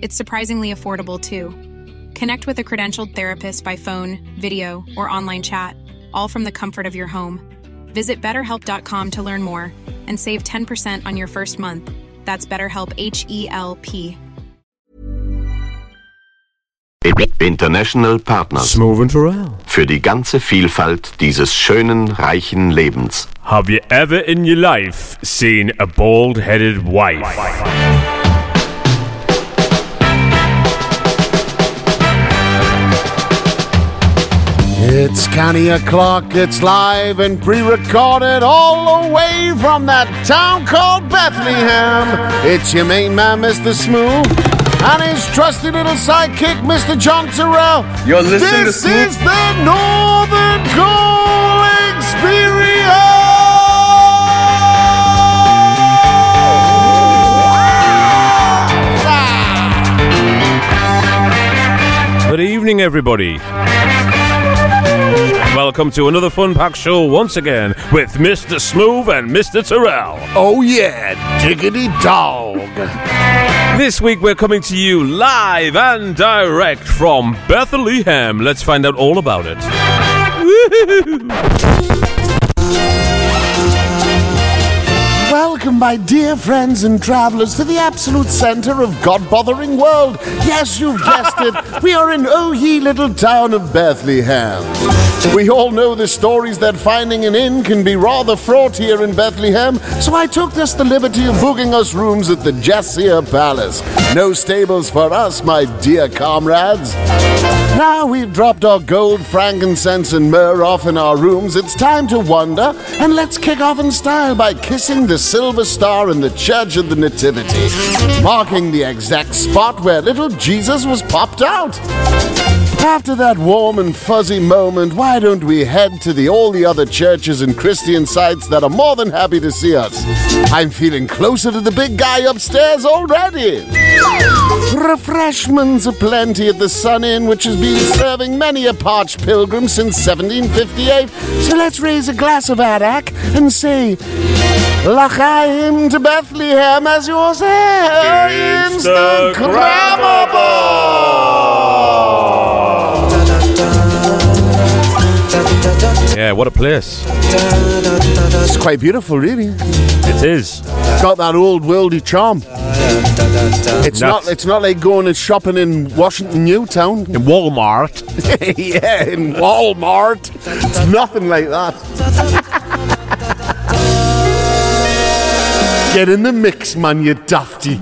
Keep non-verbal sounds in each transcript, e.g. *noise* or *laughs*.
It's surprisingly affordable too. Connect with a credentialed therapist by phone, video, or online chat, all from the comfort of your home. Visit betterhelp.com to learn more and save 10% on your first month. That's BetterHelp H E L P. International Partners Smoove and Turrell. für die ganze Vielfalt dieses schönen, reichen Lebens. Have you ever in your life seen a bald headed wife? It's county o'clock, it's live and pre-recorded all the way from that town called Bethlehem. It's your main man, Mr. Smoove, and his trusty little sidekick, Mr. John Turrell. You're listening this to Smoove- is the Northern Coal Experience. Good evening, everybody. Welcome to another fun packed show once again with Mr. Smoove and Mr. Turrell. Oh yeah, diggity dog. This week we're coming to you live and direct from Bethlehem. Let's find out all about it. Welcome, my dear friends and travelers, to the absolute center of God bothering world. Yes, you've guessed it. *laughs* We are in oh ye little town of Bethlehem. We all know the stories that finding an inn can be rather fraught here in Bethlehem, so I took this the liberty of booking us rooms at the Jacir Palace. No stables for us, my dear comrades. Now we've dropped our gold, frankincense, and myrrh off in our rooms, it's time to wander, and let's kick off in style by kissing the silver star in the Church of the Nativity, marking the exact spot where little Jesus was popped out. After that warm and fuzzy moment, why don't we head to the all the other churches and Christian sites that are more than happy to see us? I'm feeling closer to the big guy upstairs already. Refreshments aplenty at the Sun Inn, which has been serving many a parched pilgrim since 1758. So let's raise a glass of Arak and say, L'chaim to Bethlehem as yours Instagrammable. Yeah, what a place. It's quite beautiful, really. It is. It's Got that old worldy charm. It's not. It's not like going and shopping in Washington Newtown. In Walmart. *laughs* yeah, in Walmart. It's nothing like that. *laughs* Get in the mix, man, you dafty.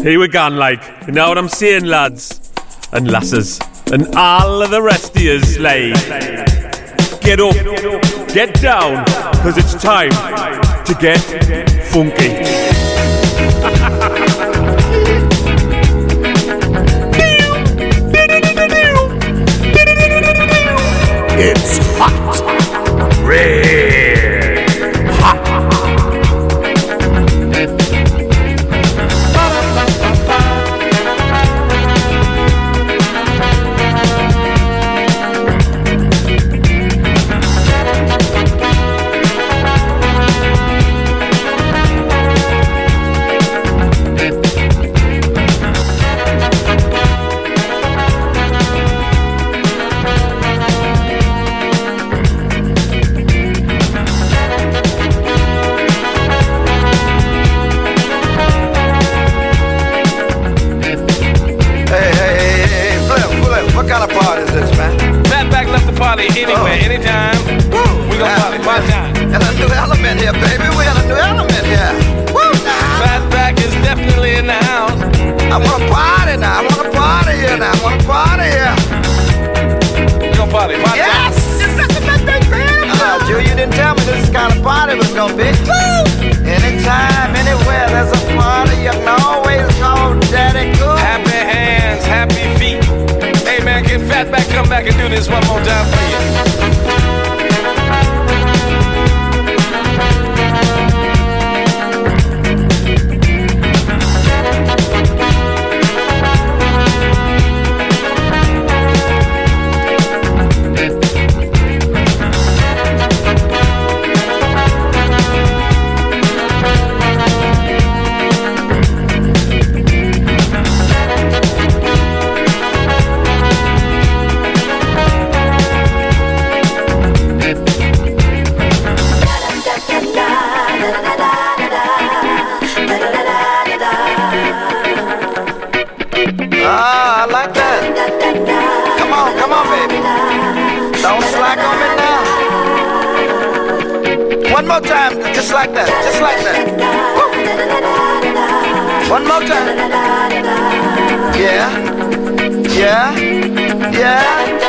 Here we gone, like. You know what I'm saying, lads? And lasses. And all of the rest of yous, like. Get up, get down, because it's time to get funky. *laughs* It's hot. Red. back and do this one more time for you. like that, just like that. Woo. One more time. Yeah, yeah, yeah.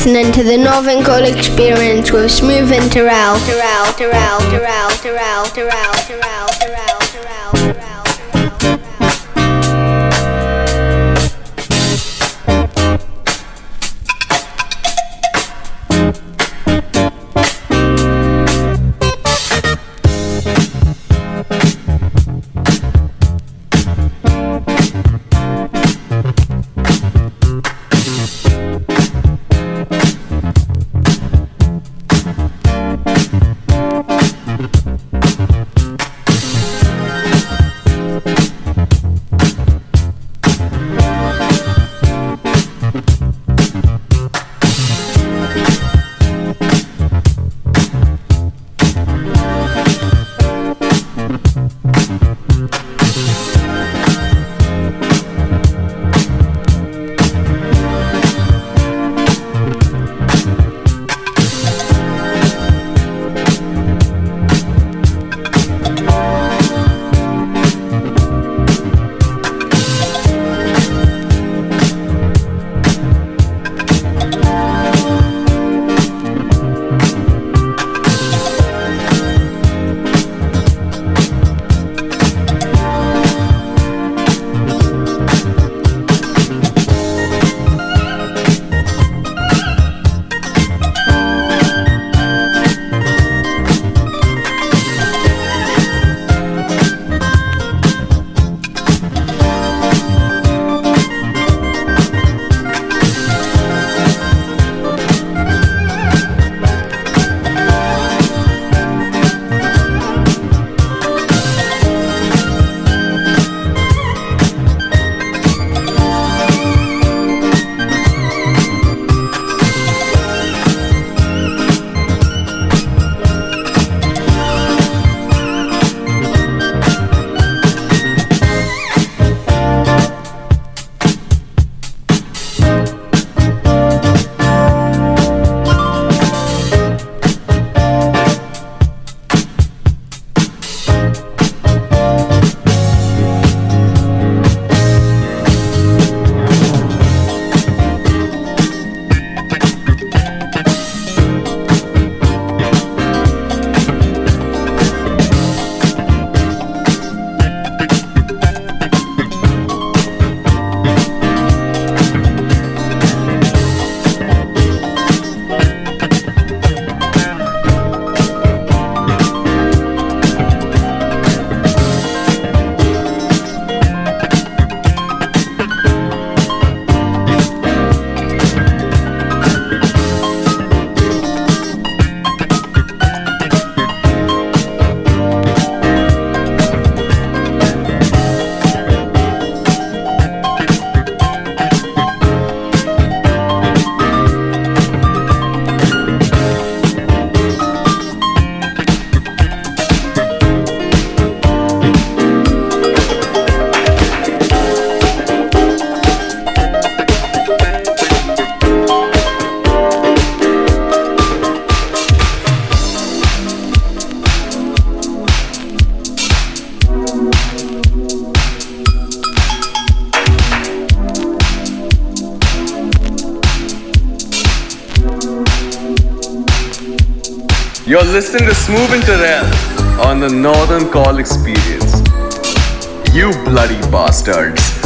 Listening to the Northern Coal Experience with Smoove and. Turrell, Turrell, Turrell, Turrell, Turrell, Turrell, Turrell, listening to Turrell on the Northern Coal Experience. You bloody bastards.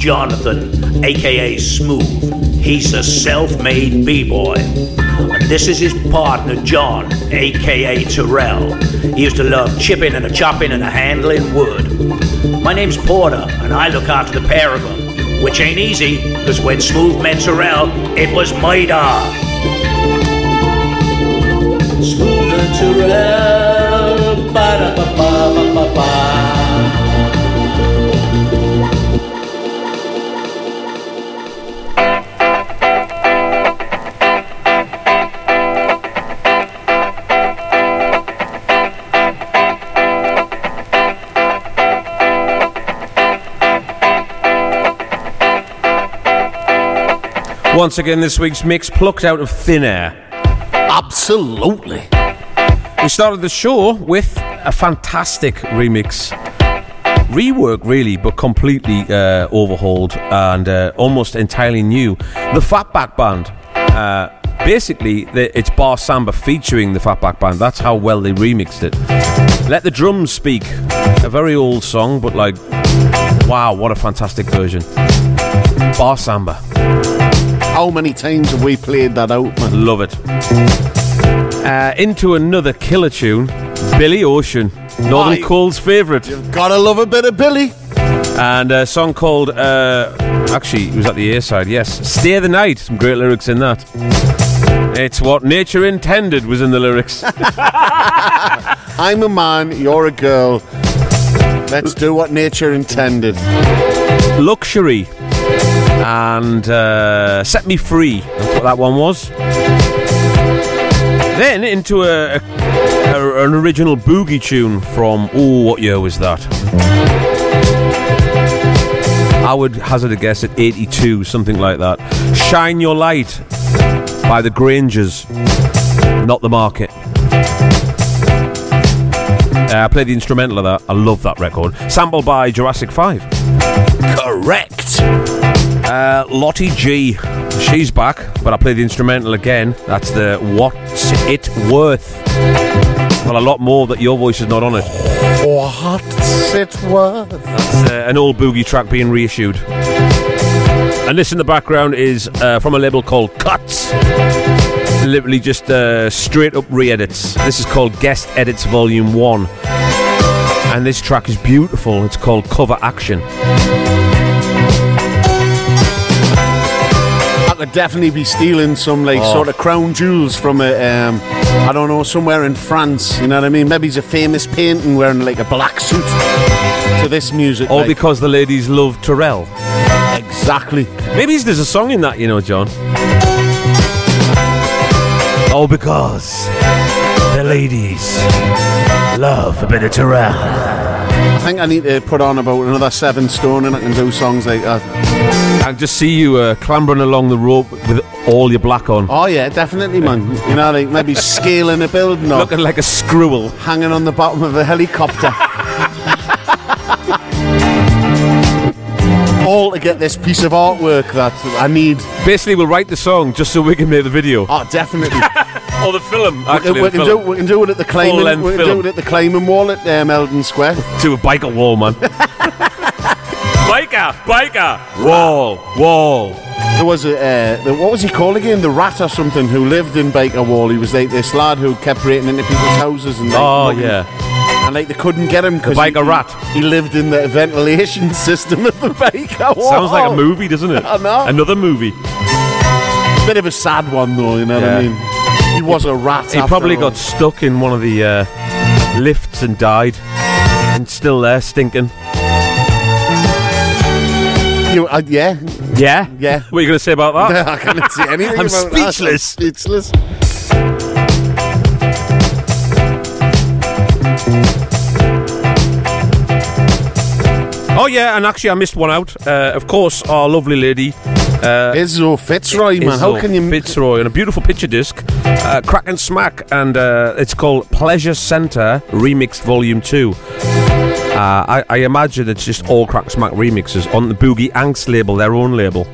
Jonathan, aka Smoove. He's a self made B boy. And this is his partner, John, aka Turrell. He used to love chipping and a chopping and a handling wood. My name's Porter, and I look after the pair of them, which ain't easy, because when Smoove met Turrell, it was murder. Smoove and Turrell, ba-da-ba-ba-ba-ba-ba. Once again, this week's mix plucked out of thin air. Absolutely. We started the show with a fantastic remix. Rework, really, but completely uh, overhauled and uh, almost entirely new. The Fatback Band. Uh, basically, the, it's Bar Samba featuring the Fatback Band. That's how well they remixed it. Let the Drums Speak. A very old song, but like, wow, what a fantastic version. Bar Samba. How many times have we played that out, man? Love it. Uh, into another killer tune, Billy Ocean, Northern. Coal's favourite. Gotta love a bit of Billy. And a song called, uh, actually, it was at the A side, yes, Stay the Night. Some great lyrics in that. It's what nature intended was in the lyrics. *laughs* *laughs* I'm a man, you're a girl. Let's do what nature intended. Luxury and uh, Set Me Free. That's what that one was. Then into a, a, a- an original boogie tune from oh, what year was that? I would hazard a guess at 82, something like that. Shine Your Light by the Graingers, not the market. Uh, I played the instrumental of that. I love that record. Sampled by Jurassic 5. Correct. Uh, Lottie G. She's back, but I play the instrumental again. That's the What's It Worth? Well, a lot more that your voice is not on it. What's it worth? That's uh, an old boogie track being reissued. And this in the background is uh, from a label called Cuts. Literally just uh, straight up re edits. This is called Guest Edits Volume 1. And this track is beautiful. It's called Cover Action. Could definitely be stealing some like Oh. sort of crown jewels from a um, I don't know somewhere in France. You know what I mean? Maybe he's a famous painting wearing like a black suit to this music. All like. because the ladies love Turrell. Exactly. Maybe there's a song in that, you know, John. All because the ladies love a bit of Turrell. I think I need to put on about another seven stone and I can do songs like that. I just see you uh, clambering along the rope with all your black on. Oh yeah, definitely, man. You know, like maybe scaling a building or Looking like a squirrel. hanging on the bottom of a helicopter. *laughs* All to get this piece of artwork that I need. Basically, we'll write the song just so we can make the video. Oh, definitely. Or the film, we, actually. can, we, can do, we can do it at the climbing. Full-length We can film. do it at the climbing wall at um, Eldon Square. to a Byker wall, man. *laughs* Byker, Byker, wall, wall. There was a uh, the, what was he called again? The rat or something who lived in Byker Wall. He was like this lad who kept breaking into people's houses and like, Oh mugging- yeah, and like they couldn't get him because Byker rat. He lived in the ventilation *laughs* system of the Byker Wall. sounds like a movie, doesn't it? I know. Another movie. Bit of a sad one though. You know what I mean? He was a rat. He probably all. got stuck in one of the uh, lifts and died, and still there, stinking. You, uh, yeah, Yeah, yeah. What are you going to say about that? *laughs* I can't see anything. I'm speechless. speechless. Oh yeah, and actually I missed one out. Uh, of course, our lovely lady. Uh, Izo Fitzroy, man. How can you? Fitzroy on a beautiful picture disc, uh, Kraak & Smaak, and uh, it's called Pleasure Center Remixed Volume Two. Uh, I, I imagine it's just all Kraak & Smaak remixes on the Boogie Angst label, their own label.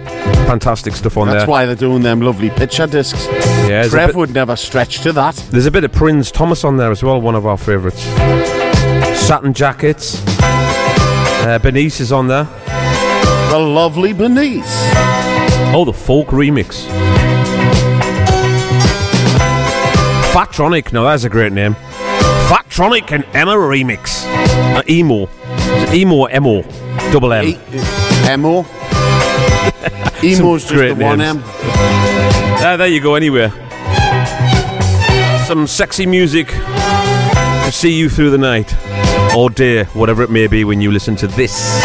Fantastic stuff on That's there. That's why they're doing them lovely picture discs. Yeah, Trev bit- would never stretch to that. There's a bit of Prins Thomas on there as well, one of our favourites. Satin jackets. Uh, Benice is on there. The lovely Benice. Oh, the folk remix. Fatronic, now that's a great name. Fatronic and Emma remix. Uh, emo. Emo or emo? Double M. E- Emo. *laughs* Emo's just great the one. M. Ah, there you go, anywhere. Some sexy music to see you through the night or day, whatever it may be when you listen to this.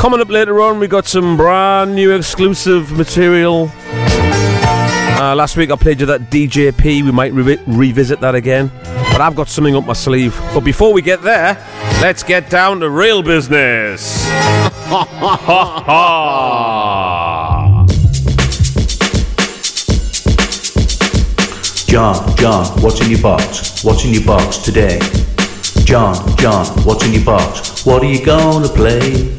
Coming up later on, we got some brand new exclusive material. Uh, last week I played you that DJP. We might revi- revisit that again. But I've got something up my sleeve. But before we get there, let's get down to real business. *laughs* John, John, what's in your box? What's in your box today? John, John, what's in your box? What are you gonna play?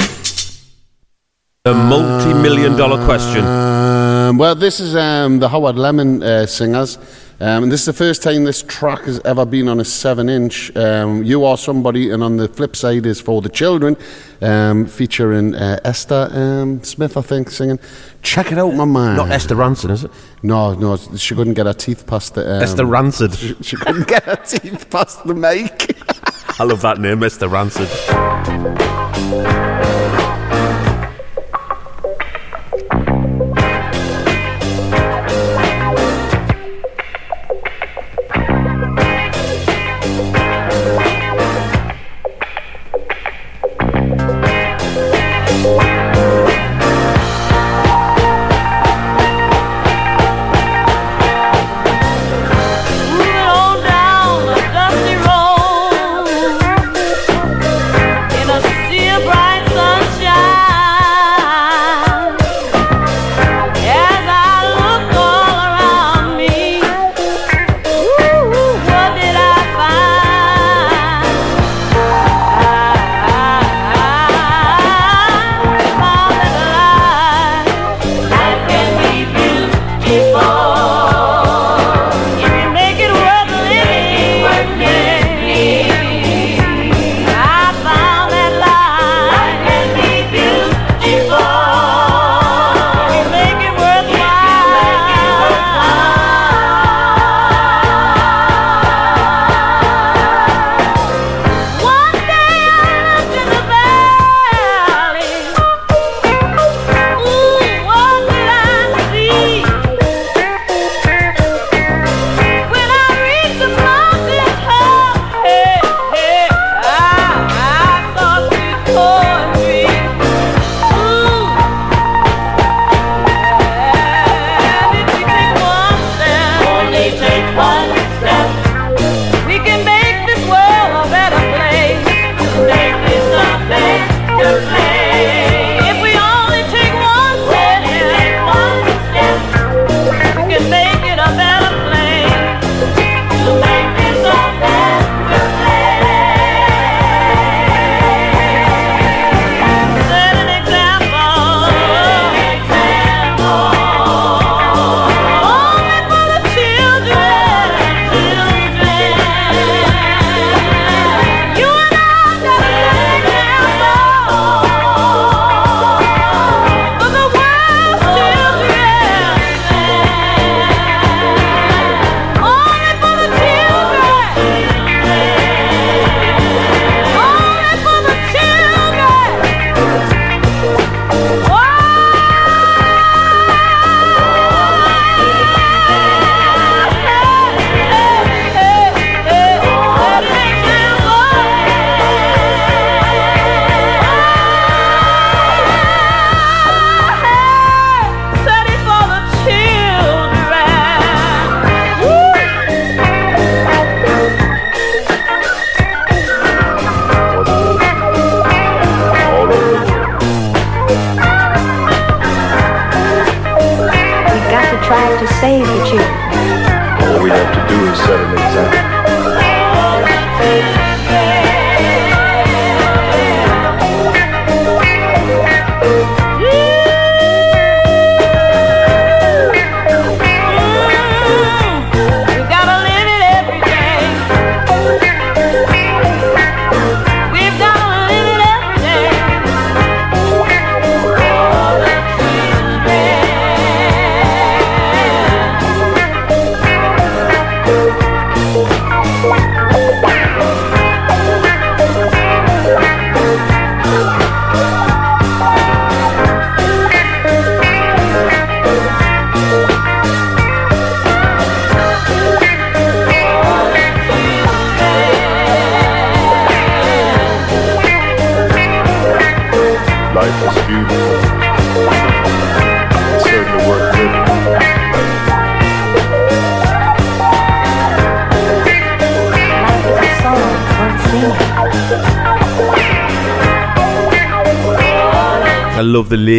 The multi million dollar question. Um, well, this is um, the Howard Lemon uh, singers. Um, and this is the first time this track has ever been on a 7 inch. Um, you Are Somebody, and on the flip side is For the Children, um, featuring uh, Esther um, Smith, I think, singing. Check it out, my man. Not Esther Ranson, is it? No, no, she couldn't get her teeth past the. Um, Esther Rancid. She, *laughs* she couldn't get her teeth past the mic. I love that name, Esther Rancid. *laughs*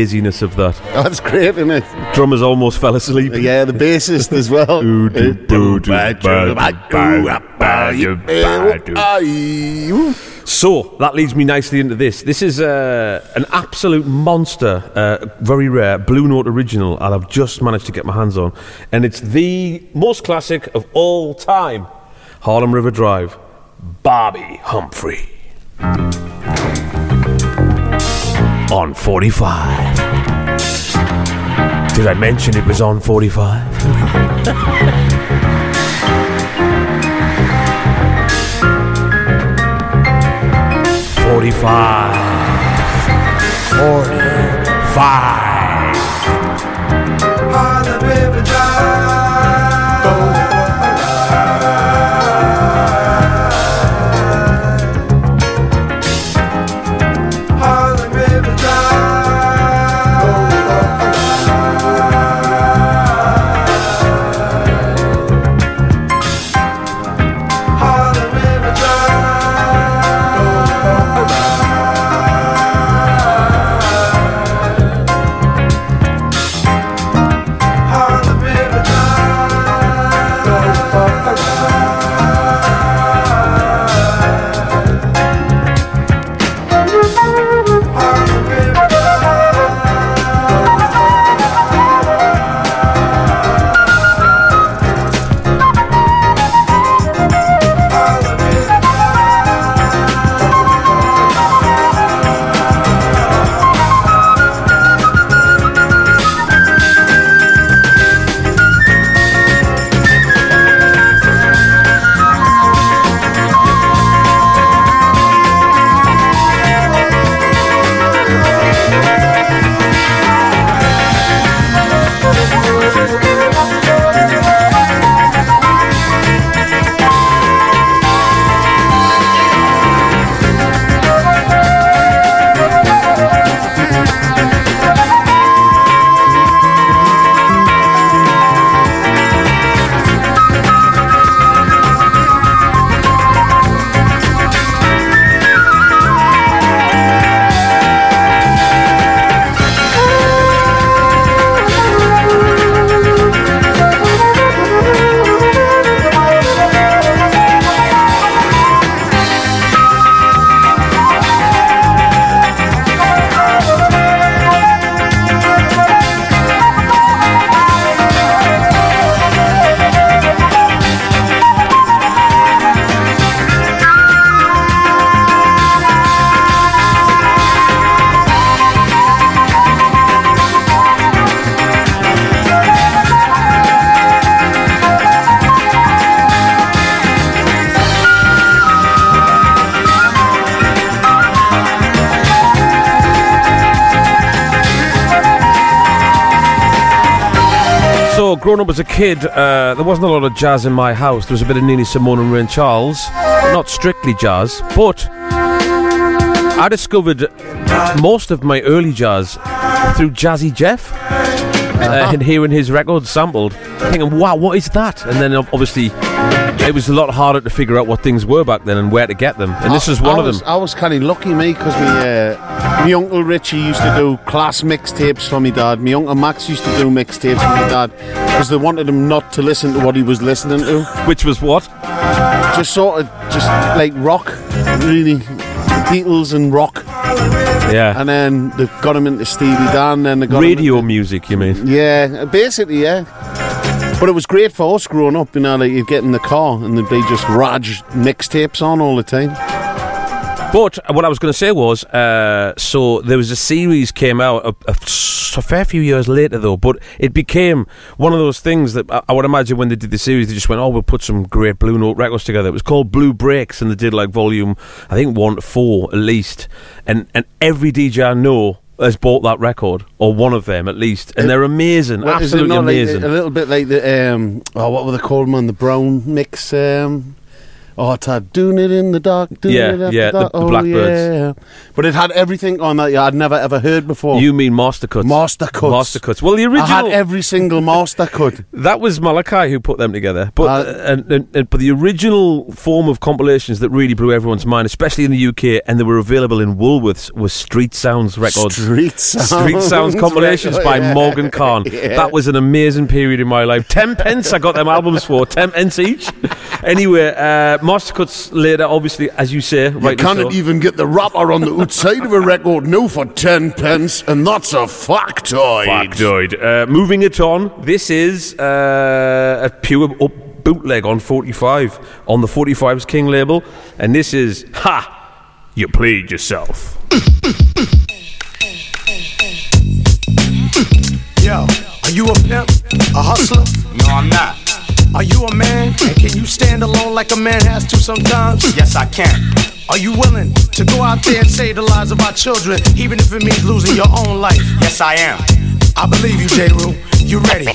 laziness of that. *laughs* That's great, isn't it? Drummers almost fell asleep. Yeah, the bassist as well. So that leads me nicely into this. This is uh, an absolute monster, uh, very rare Blue Note original, and I've just managed to get my hands on, and it's the most classic of all time, Harlem River Drive, Bobbi Humphrey. On 45. Did I mention it was on 45? Forty-five. Forty-five. So, growing up as a kid, uh, there wasn't a lot of jazz in my house. There was a bit of Nina Simone and Ray Charles, not strictly jazz, but I discovered most of my early jazz through Jazzy Jeff uh, and hearing his records sampled, thinking, "Wow, what is that?" And then obviously it was a lot harder to figure out what things were back then and where to get them. And this is one I of was, them. I was kind of lucky, me, because we, uh, me uncle Richie used to do class mixtapes for me dad. My uncle Max used to do mixtapes for my dad because they wanted him not to listen to what he was listening to. Which was what? Just sort of, just like rock, really, Beatles and rock. Yeah. And then they got him into Steely Dan. Then they got him Radio music, you mean? Yeah, basically, yeah. But it was great for us growing up, you know, like you'd get in the car and there'd be just Raj mixtapes on all the time. But what I was going to say was, uh, so there was a series came out a, a, a fair few years later, though. But it became one of those things that I, I would imagine when they did the series, they just went, "Oh, we'll put some great Blue Note records together." It was called Blue Breaks, and they did like volume, I think one to four at least, and and every DJ I know has bought that record or one of them at least, and they're amazing, Well, absolutely like amazing. a, a little bit like the um, oh, what were they called, man? The brown mix. Um, oh, it's had doing it in the dark. Doing Yeah, it after yeah, the- dark. the oh, Blackbirds. Yeah. But it had everything on that yeah, I'd never ever heard before. you mean Master Cuts? Master Cuts. Master Cuts. Well, the original. I had every single master cut. *laughs* That was Malachi who put them together, but Uh, uh, and, and, and- but the original form of compilations that really blew everyone's mind, especially in the UK, and they were available in Woolworths, was Street Sounds records. Street Sounds Street Sounds *laughs* compilations by yeah. Morgan Khan. *laughs* Yeah. That was an amazing period in my life. Ten pence I got them albums for. Ten pence each. Anyway, uh, Master Cuts later, obviously, as you say, You right. cannot even get the wrapper on the outside of a record now for 10 pence, and that's a factoid. Factoid. Uh, moving it on, this is uh, a pure up bootleg on 45 on the 45's King label, and this is Ha! You played yourself. Yo, are you a pimp? A hustler? No, I'm not. Are you a man? And can you stand alone like a man has to sometimes? Yes, I can. Are you willing to go out there and save the lives of our children, even if it means losing your own life? Yes, I am. I believe you, Jeru. You ready?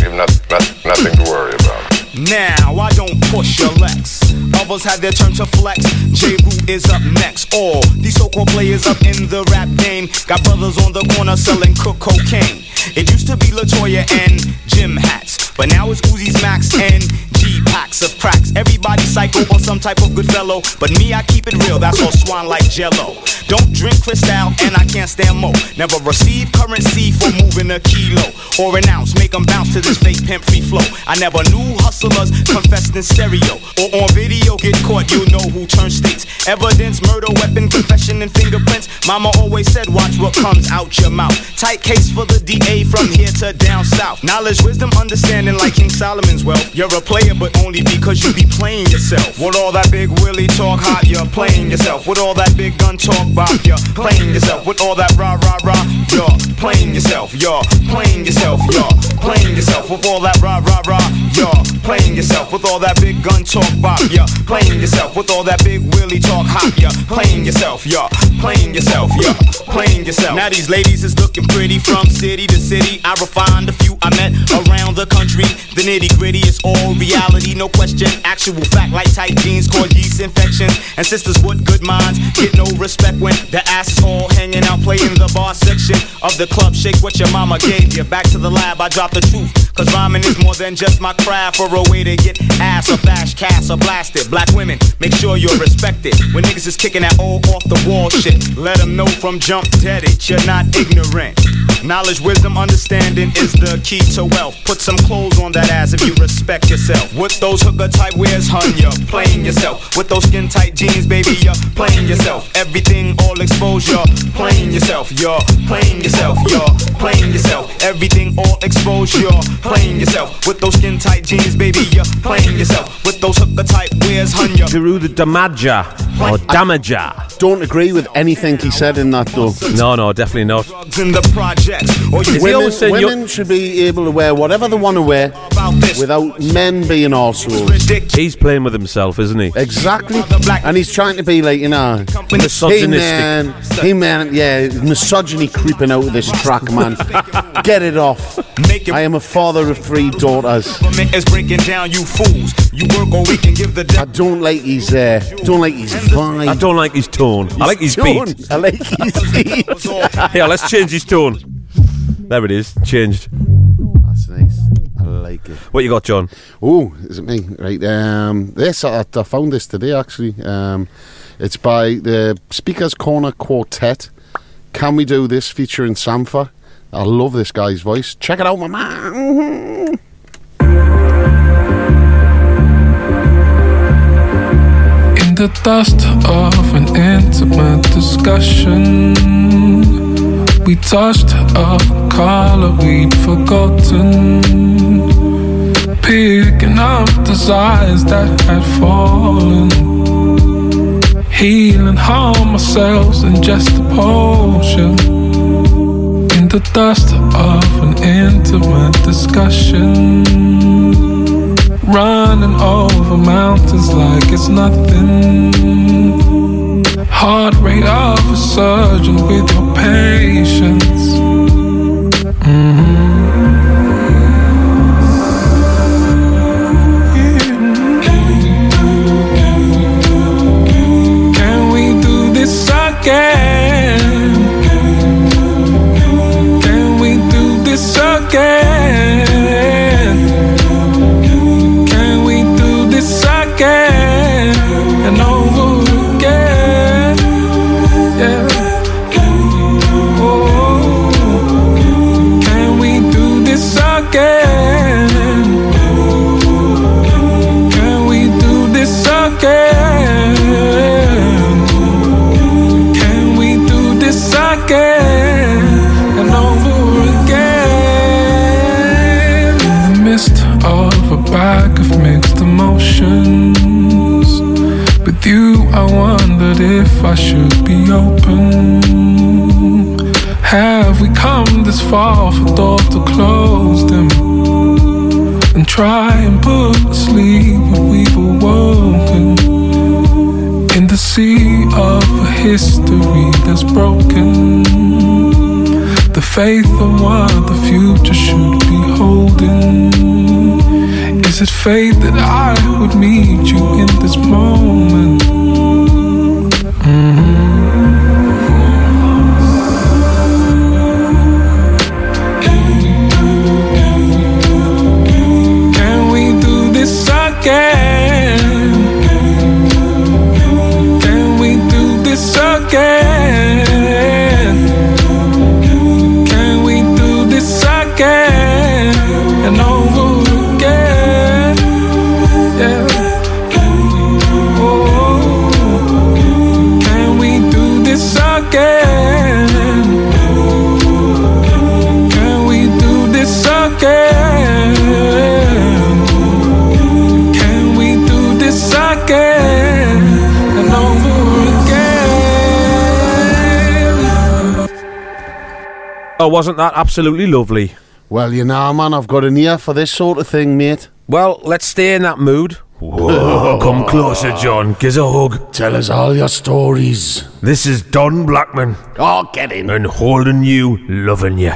You've not, not, nothing to worry about. Now, I don't push your Lex. Others had their turn to flex. Jeru is up next. All these so called players up in the rap game got brothers on the corner selling cook cocaine. It used to be Latoya and Jim hats, but now it's Uzi's Max and G packs of cracks. Everybody psycho or some type of good fellow, but me, I keep it real. That's all swan like jello. Don't drink Cristal and I can't stand mo. Never receive currency for moving a kilo or an ounce. Make 'em bounce to this fake pimp free flow. I never knew hustlers confessed in stereo or on video. Get caught, you know who turns states. Evidence, murder, weapon, confession, and fingerprints. Mama always said, watch what comes out your mouth. Tight case for the DA from here to down south. Knowledge, wisdom, understanding like King Solomon's wealth. You're a player, but only because you be playing yourself. With all that big willy talk, hot, you're playing yourself. With all that big gun talk, bop, you're playing yourself. With all that rah rah rah, you're playing yourself. You're playing yourself. You're playing yourself. With all that rah rah rah, you're playing yourself. With all that big gun talk, bop, you're playing yourself. With all that big willy talk, hot, you're playing yourself. You're playing yourself. You're playing yourself. Now these ladies is looking pretty from city to city. I refined a few I met around the country. The nitty gritty is all reality, no question. Actual fact like tight jeans cause yeast infections. And sisters with good minds get no respect when the ass is all hanging out playing the bar section of the club. Shake what your mama gave you. Back to the lab, I drop the truth. Cause rhyming is more than just my craft or a way to get ass or flash, cast or blasted. Black women, make sure you're respected. When niggas is kicking that old off the wall shit, let them know from jump dead it. You're not ignorant. Knowledge, wisdom, understanding is the key to wealth. Put some clothes on that ass if you respect yourself. With those hooker type wears, hun, you're playing yourself. With those skin tight jeans, baby, you're playing yourself. Everything all exposed, you're playing yourself. You're playing yourself. You're playing yourself. Everything all exposed, you're playing yourself. With those skin tight jeans, baby, you're playing yourself. With those hooker type wears, hun, you're Jeru the Damaja or Damaja. Don't agree with anything he said in that though. No, no, definitely not. in the projects. Or you Women, women should be able to wear whatever they want to wear without men being arseholes. He's playing with himself, isn't he? Exactly. And he's trying to be like, you know, misogynistic. hey Misogynistic. man, hey man, yeah, misogyny creeping out of this track, man. *laughs* Get it off. I am a father of three daughters. Government breaking down you fools. You work or we can give the I don't like his, uh, don't like his vibe. I don't like his tone. I like his tone. beat. I like his beat. *laughs* yeah, let's change his tone. There it is, changed. That's nice. I like it. What you got, John? Oh, is it me? Right. Um, this I, I found this today actually. Um, it's by the Speakers Corner Quartet. Can we do this featuring Sampha? I love this guy's voice. Check it out, my man. In the dust of an intimate discussion, we touched a color we'd forgotten. Picking up desires that had fallen. Healing harm ourselves in just a potion. In the dust of an intimate discussion. Running over mountains like it's nothing. Heart rate of a surgeon with your patience. Mm-hmm. Can we do this again? For door to close them? And try and put asleep what we've awoken in the sea of a history that's broken. The faith of what the future should be holding. Is it fate that I would meet you in this moment? Wasn't that absolutely lovely? Well, you know, man, I've got an ear for this sort of thing, mate. Well, let's stay in that mood. Whoa, come closer, John. Give us a hug. Tell us all your stories. This is Don Blackman. Oh, get in. And holding you, loving you.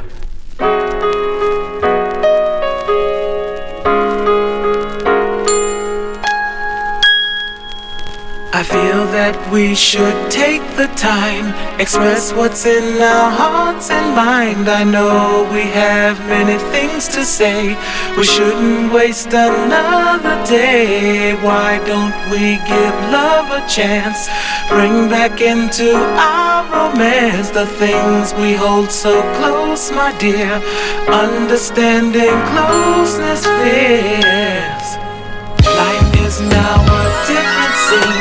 I feel that we should take the time, express what's in our hearts and mind. I know we have many things to say. We shouldn't waste another day. Why don't we give love a chance? Bring back into our romance the things we hold so close, my dear. Understanding closeness fears. Life is now a different scene.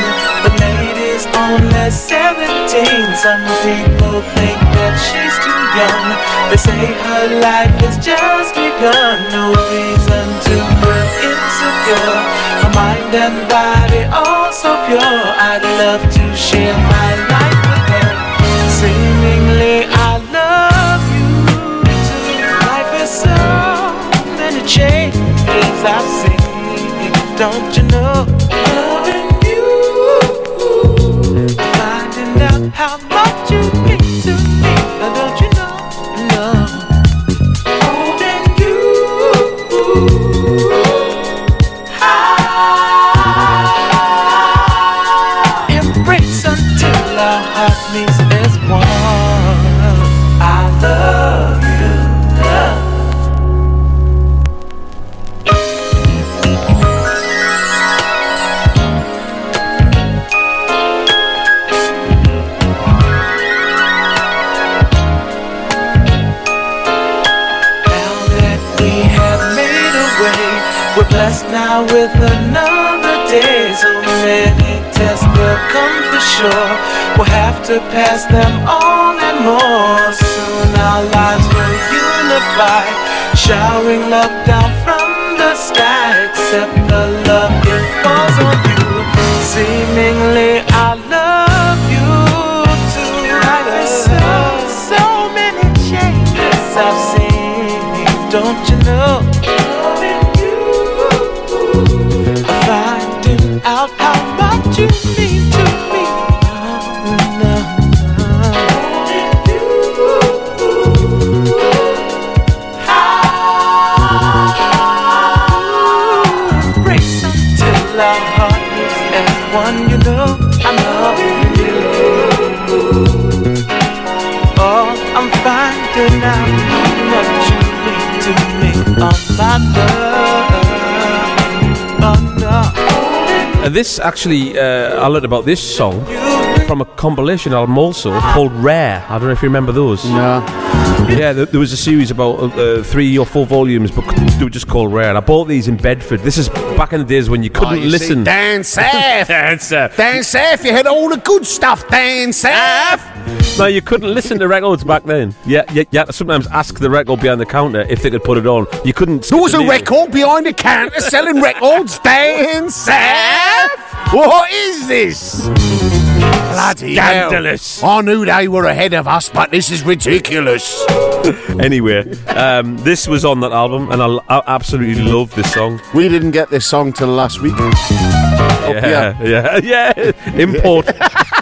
Lady's only 17. Some people think that she's too young. They say her life has just begun. No reason to feel insecure. Her mind and body all so pure. I'd love to share my life with her. Seemingly, I love you too. Life is so many changes I've seen. Don't you know? With another day. So many tests will come for sure. We'll have to pass them on and more. Soon our lives will unify, showering love down from the sky. Accept the love it falls on you. Seemingly, I love you too. So, so many changes I've seen. Don't you know? This actually, uh, I learned about this song from a compilation album also called Rare. I don't know if you remember those. No. Yeah, there, there was a series about uh, uh, three or four volumes, but they were just called Rare. And I bought these in Bedford. This is back in the days when you couldn't Oh, you see, listen. Dan Saff. *laughs* Dan Saff. Dan Saff, you had all the good stuff, Dan Saff. No, you couldn't listen to records back then. Yeah, yeah, yeah. sometimes ask the record behind the counter if they could put it on. You couldn't. There was a record behind the counter selling records, Dan Saff. What is this? Bloody hell. Scandalous. I knew they were ahead of us, but this is ridiculous. *laughs* anyway, um, this was on that album, and I, I absolutely love this song. We didn't get this song till last week. Yeah, yeah, *laughs* yeah. Import. *laughs*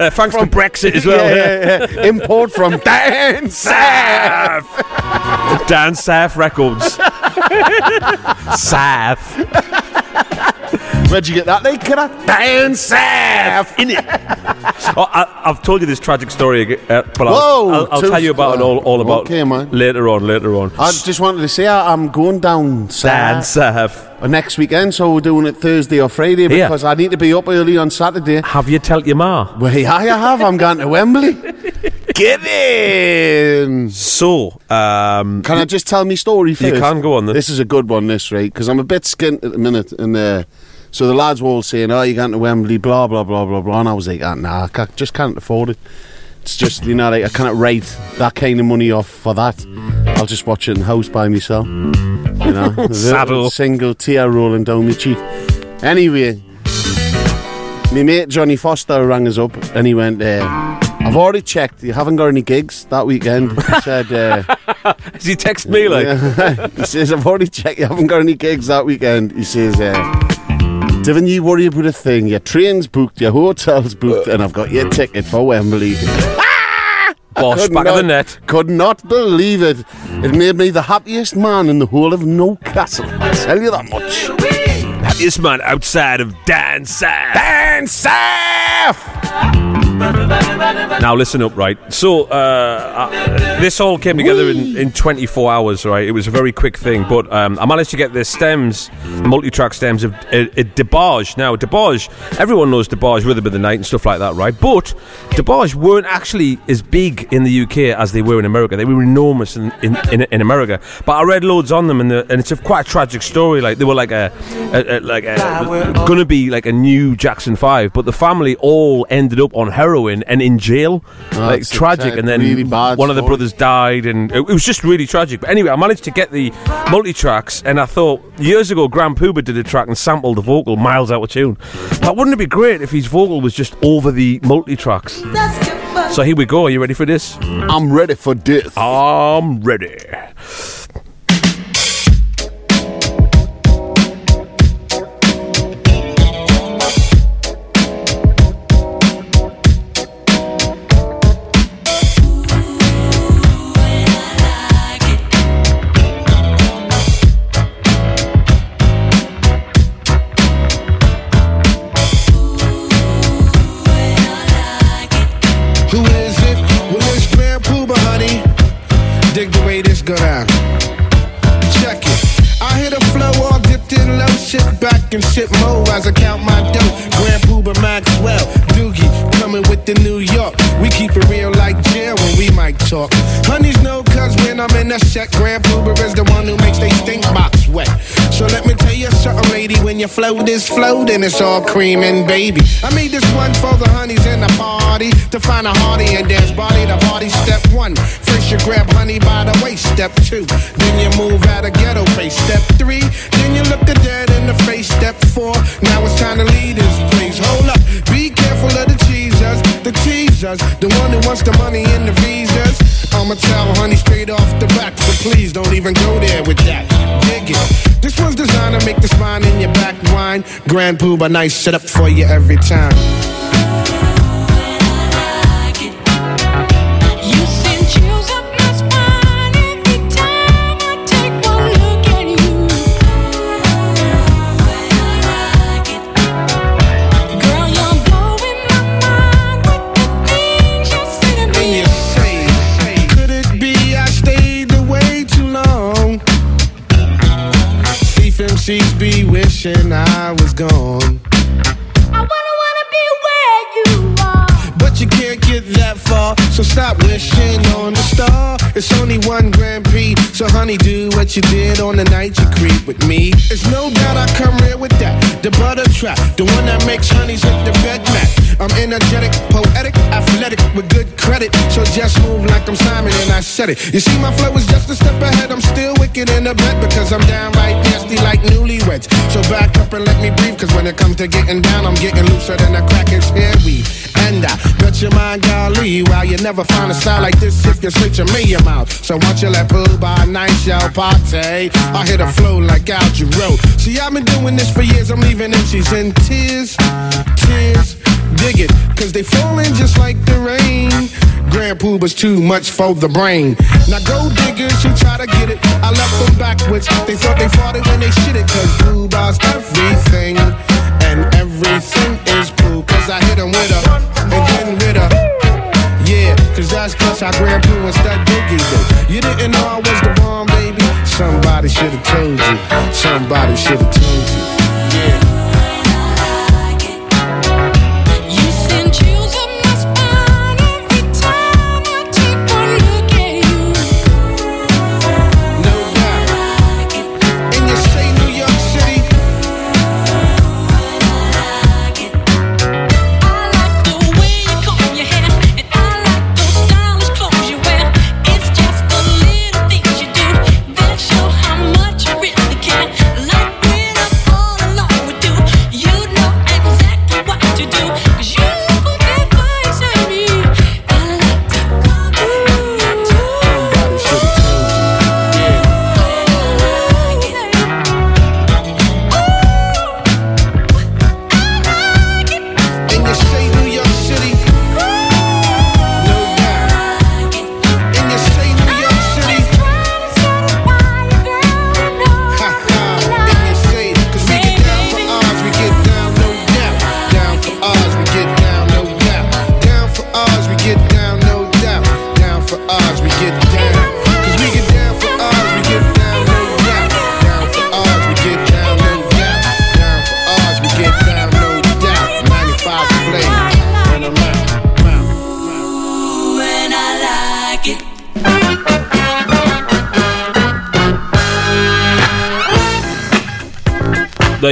uh, thanks to Brexit as well. *laughs* Yeah, yeah, yeah. Import from *laughs* Dan Saf. Dan Saf Records. *laughs* Saff. Where'd you get that, Lee? Can I? Dan Saff. In it. Oh, I, I've told you this tragic story, uh, but I'll, Whoa, I'll, I'll tell you about it all, all about Okay, man. later on. Later on. I just wanted to say I- I'm going down south uh, next weekend, so we're doing it Thursday or Friday because I need to be up early on Saturday. Have you told your ma? Well, yeah, I have. I'm going to Wembley. *laughs* Get in. So, um, Can I just tell me story first? You can go on then. This is a good one, this, right? Because I'm a bit skint at the minute. And uh, so the lads were all saying, oh, you're going to Wembley, blah, blah, blah, blah, blah. And I was like, ah, nah, I just can't afford it. It's just, you know, like, I can't write that kind of money off for that. I'll just watch it in the house by myself. You know? *laughs* Saddle. Single tear rolling down my cheek. Anyway, my mate Johnny Foster rang us up and he went, uh, I've already checked. You haven't got any gigs that weekend. *laughs* He said, uh, Has he text me like? *laughs* he says, I've already checked. You haven't got any gigs that weekend. He says, uh, don't you worry about a thing. Your train's booked, your hotel's booked, and I've got your ticket for Wembley. Ah! Bosh, Could back not, of the net. Could not believe it. It made me the happiest man in the whole of Newcastle. I tell you that much. Happiest man outside of Dan Saff. Dan Saff! Now listen up, right? So uh, uh, this all came together in, in 24 hours, right? It was a very quick thing, but um, I managed to get the stems, multi-track stems of uh, uh, DeBarge. Now DeBarge, everyone knows DeBarge, Rhythm of the Night and stuff like that, right? But DeBarge weren't actually as big in the UK as they were in America. They were enormous in in, in, in America. But I read loads on them, and, the, and it's a quite a tragic story. Like they were like a, a, a like a, gonna be like a new Jackson Five, but the family all ended up on heroin and in jail. like tragic, and then really one of the brothers died, and it, it was just really tragic. But anyway, I managed to get the multi tracks, and I thought years ago, Grand Puba did a track and sampled the vocal miles out of tune. But wouldn't it be great if his vocal was just over the multi tracks? So here we go. Are you ready for this? I'm ready for this. I'm ready. And sip mo as I count my dough. Grand Puba Maxwell, Doogie, coming with the New York. We keep it real like jail when we might talk. Honeys know cause when I'm in the set. Grand Puba is the one who makes they stink box wet. So let me tell you something, lady. When you float this floating, it's all creaming, baby. I made this one for the honeys in the party to find a hearty and dance body to party. Step one, first you grab honey by the waist. Step two, then you move out of ghetto face. Step three, then you look the dead in the face. Step four, now it's time to leave this place. Hold up, be careful of the cheesers, the teasers, the one who wants the money and the visas. I'ma tell honey straight off the back, so please don't even go there with that. Dig it. This one's designed to make the spine in your back whine. Grand Puba, nice setup for you every time. Wishing I was gone. I wanna wanna be where you are. But you can't get that far, so stop wishing on the star. It's only one Grand Prix, so honey, do what you did on the night you creep with me. It's no doubt I come real with that. The butter trap, the one that makes honeys hit the bed mat. I'm energetic, poetic, athletic, with good credit. So just move like I'm Simon and I said it. You see, my flow is just a step ahead. I'm still wicked in the bed because I'm downright nasty like newlyweds. So back up and let me breathe, cause when it comes to getting down, I'm getting looser than a cracker's hair weave. And I bet your mind, golly, while you never find a style like this if you switch a million mouth. So once you let pull by nice y'all party, I hit a flow like Al Jarreau. See, I've been doing this for years, I'm leaving MCs in tears, tears. Dig it, cause they falling just like the rain. Grand Puba's too much for the brain. Now go diggers who try to get it. I left them backwards. They thought they fought it when they shit it. Cause Puba's everything. And everything is Pooh. Cause I hit him with a, and then with a. Cause that's cause I Grand Pooh and Stud Doogie do. You didn't know I was the bomb, baby. Somebody should've told you. Somebody should've told you. Yeah.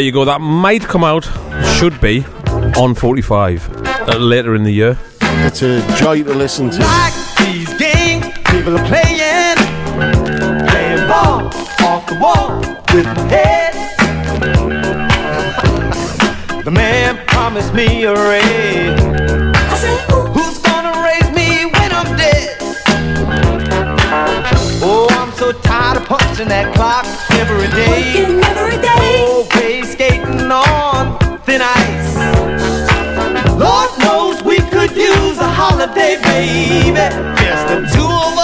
You go. That might come out, should be, on 45 uh, later in the year. It's a joy to listen to. Like these games people are playing, playing ball off the wall with my head. the man promised me a raise. I said, Who's gonna raise me when I'm dead? Oh, I'm so tired of punching that clock every day. Holiday, baby. Just the two of us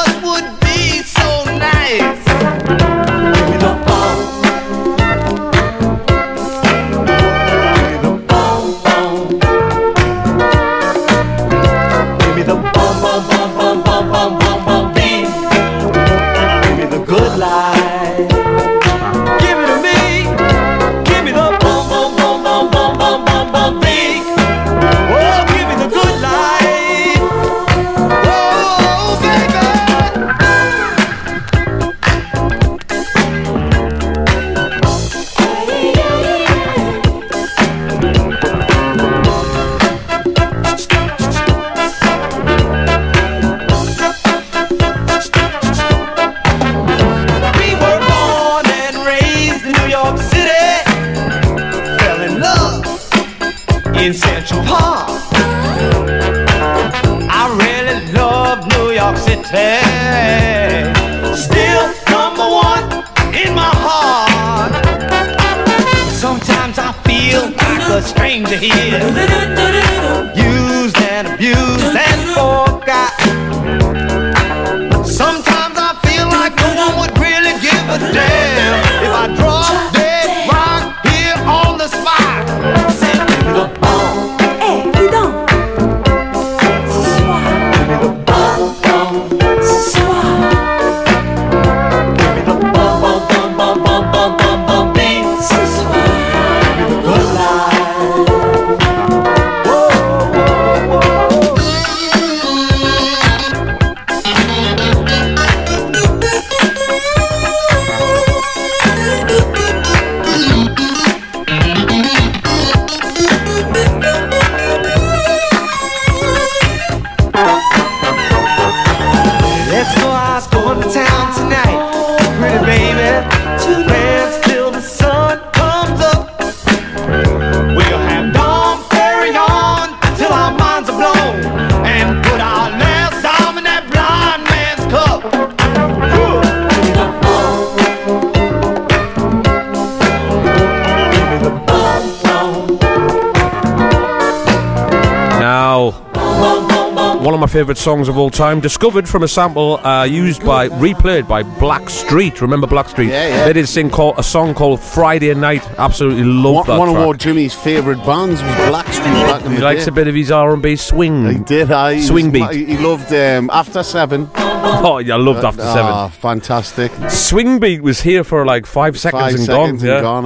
favourite songs of all time, discovered from a sample uh, used by, replayed by Blackstreet. Remember Blackstreet? Yeah, yeah. They did sing call, a song called Friday Night. Absolutely love One, that one track. of Jimmy's favourite bands was Blackstreet back in He the likes day. a bit of his R&B swing. He did, I. Swing beat. He loved um, After Seven. Oh, yeah, I loved After Seven. Ah, fantastic. Swing beat was here for like five seconds Five and seconds gone. and yeah, gone,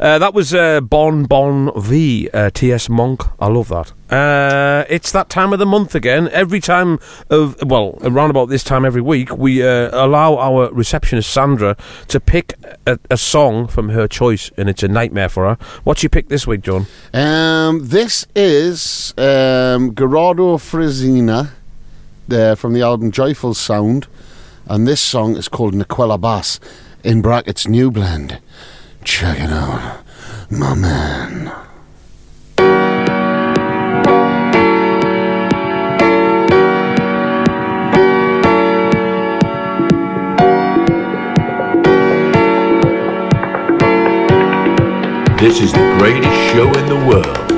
yeah. Uh, that was uh, Bon Bon Vie, uh, T.S. Monk. I love that. Uh, it's that time of the month again. Every time of, well, around about this time every week, we uh, allow our receptionist Sandra to pick a, a song from her choice, and it's a nightmare for her. What you picked this week, John? Um, this is um, Gerardo Frisina uh, from the album Joyful Sound, and this song is called Niquella Bass, in brackets New Blend. Check it out, my man. This is the greatest show in the world.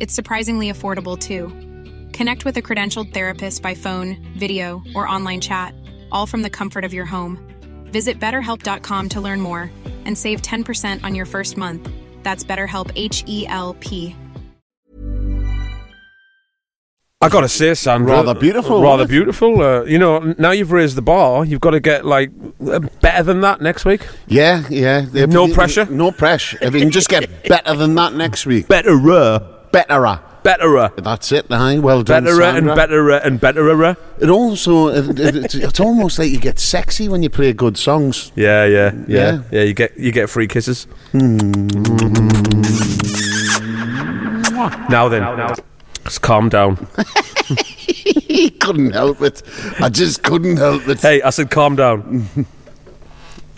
It's surprisingly affordable too. Connect with a credentialed therapist by phone, video, or online chat, all from the comfort of your home. Visit betterhelp.com to learn more and save 10% on your first month. That's BetterHelp H E L P. I gotta say, Sandra, Rather beautiful, Rather beautiful. Uh, you know, now you've raised the bar. You've got to get like uh, better than that next week. Yeah, yeah. No pressure? No pressure. If you can just get better than that next week. Betterer. Betterer. Betterer. That's it, aye. Eh? Well done, Betterer and Sandra. betterer and betterer. It also, uh, it, it, it's, it's almost like you get sexy when you play good songs. Yeah, yeah, yeah, Yeah. yeah. You get you get free kisses. Hmm. Now then, just calm down. *laughs* he couldn't help it. I just couldn't help it. Hey, I said calm down. *laughs*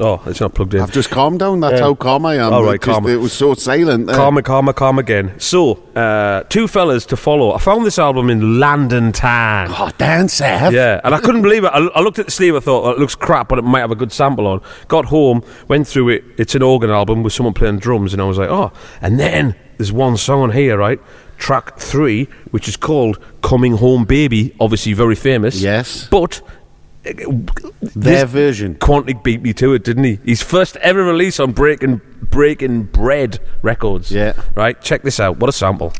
oh, it's not plugged in. I've just calmed down. That's Yeah. how calm I am. All right, It calm. It was so silent. there. Calmer, calmer, calm again. So, uh, two fellas to follow. I found this album in London Town. Oh, Dan Seth. Yeah, and I couldn't believe it. I, I looked at the sleeve. I thought, oh, it looks crap, but it might have a good sample on. Got home, went through it. It's an organ album with someone playing drums, and I was like, oh. And then there's one song on here, right? Track three, which is called "Coming Home, Baby." Obviously, very famous. Yes. but. Their version. Quantic beat me to it, didn't he? His first ever release on Breaking Breaking Bread Records. Yeah. Right. Check this out. What a sample.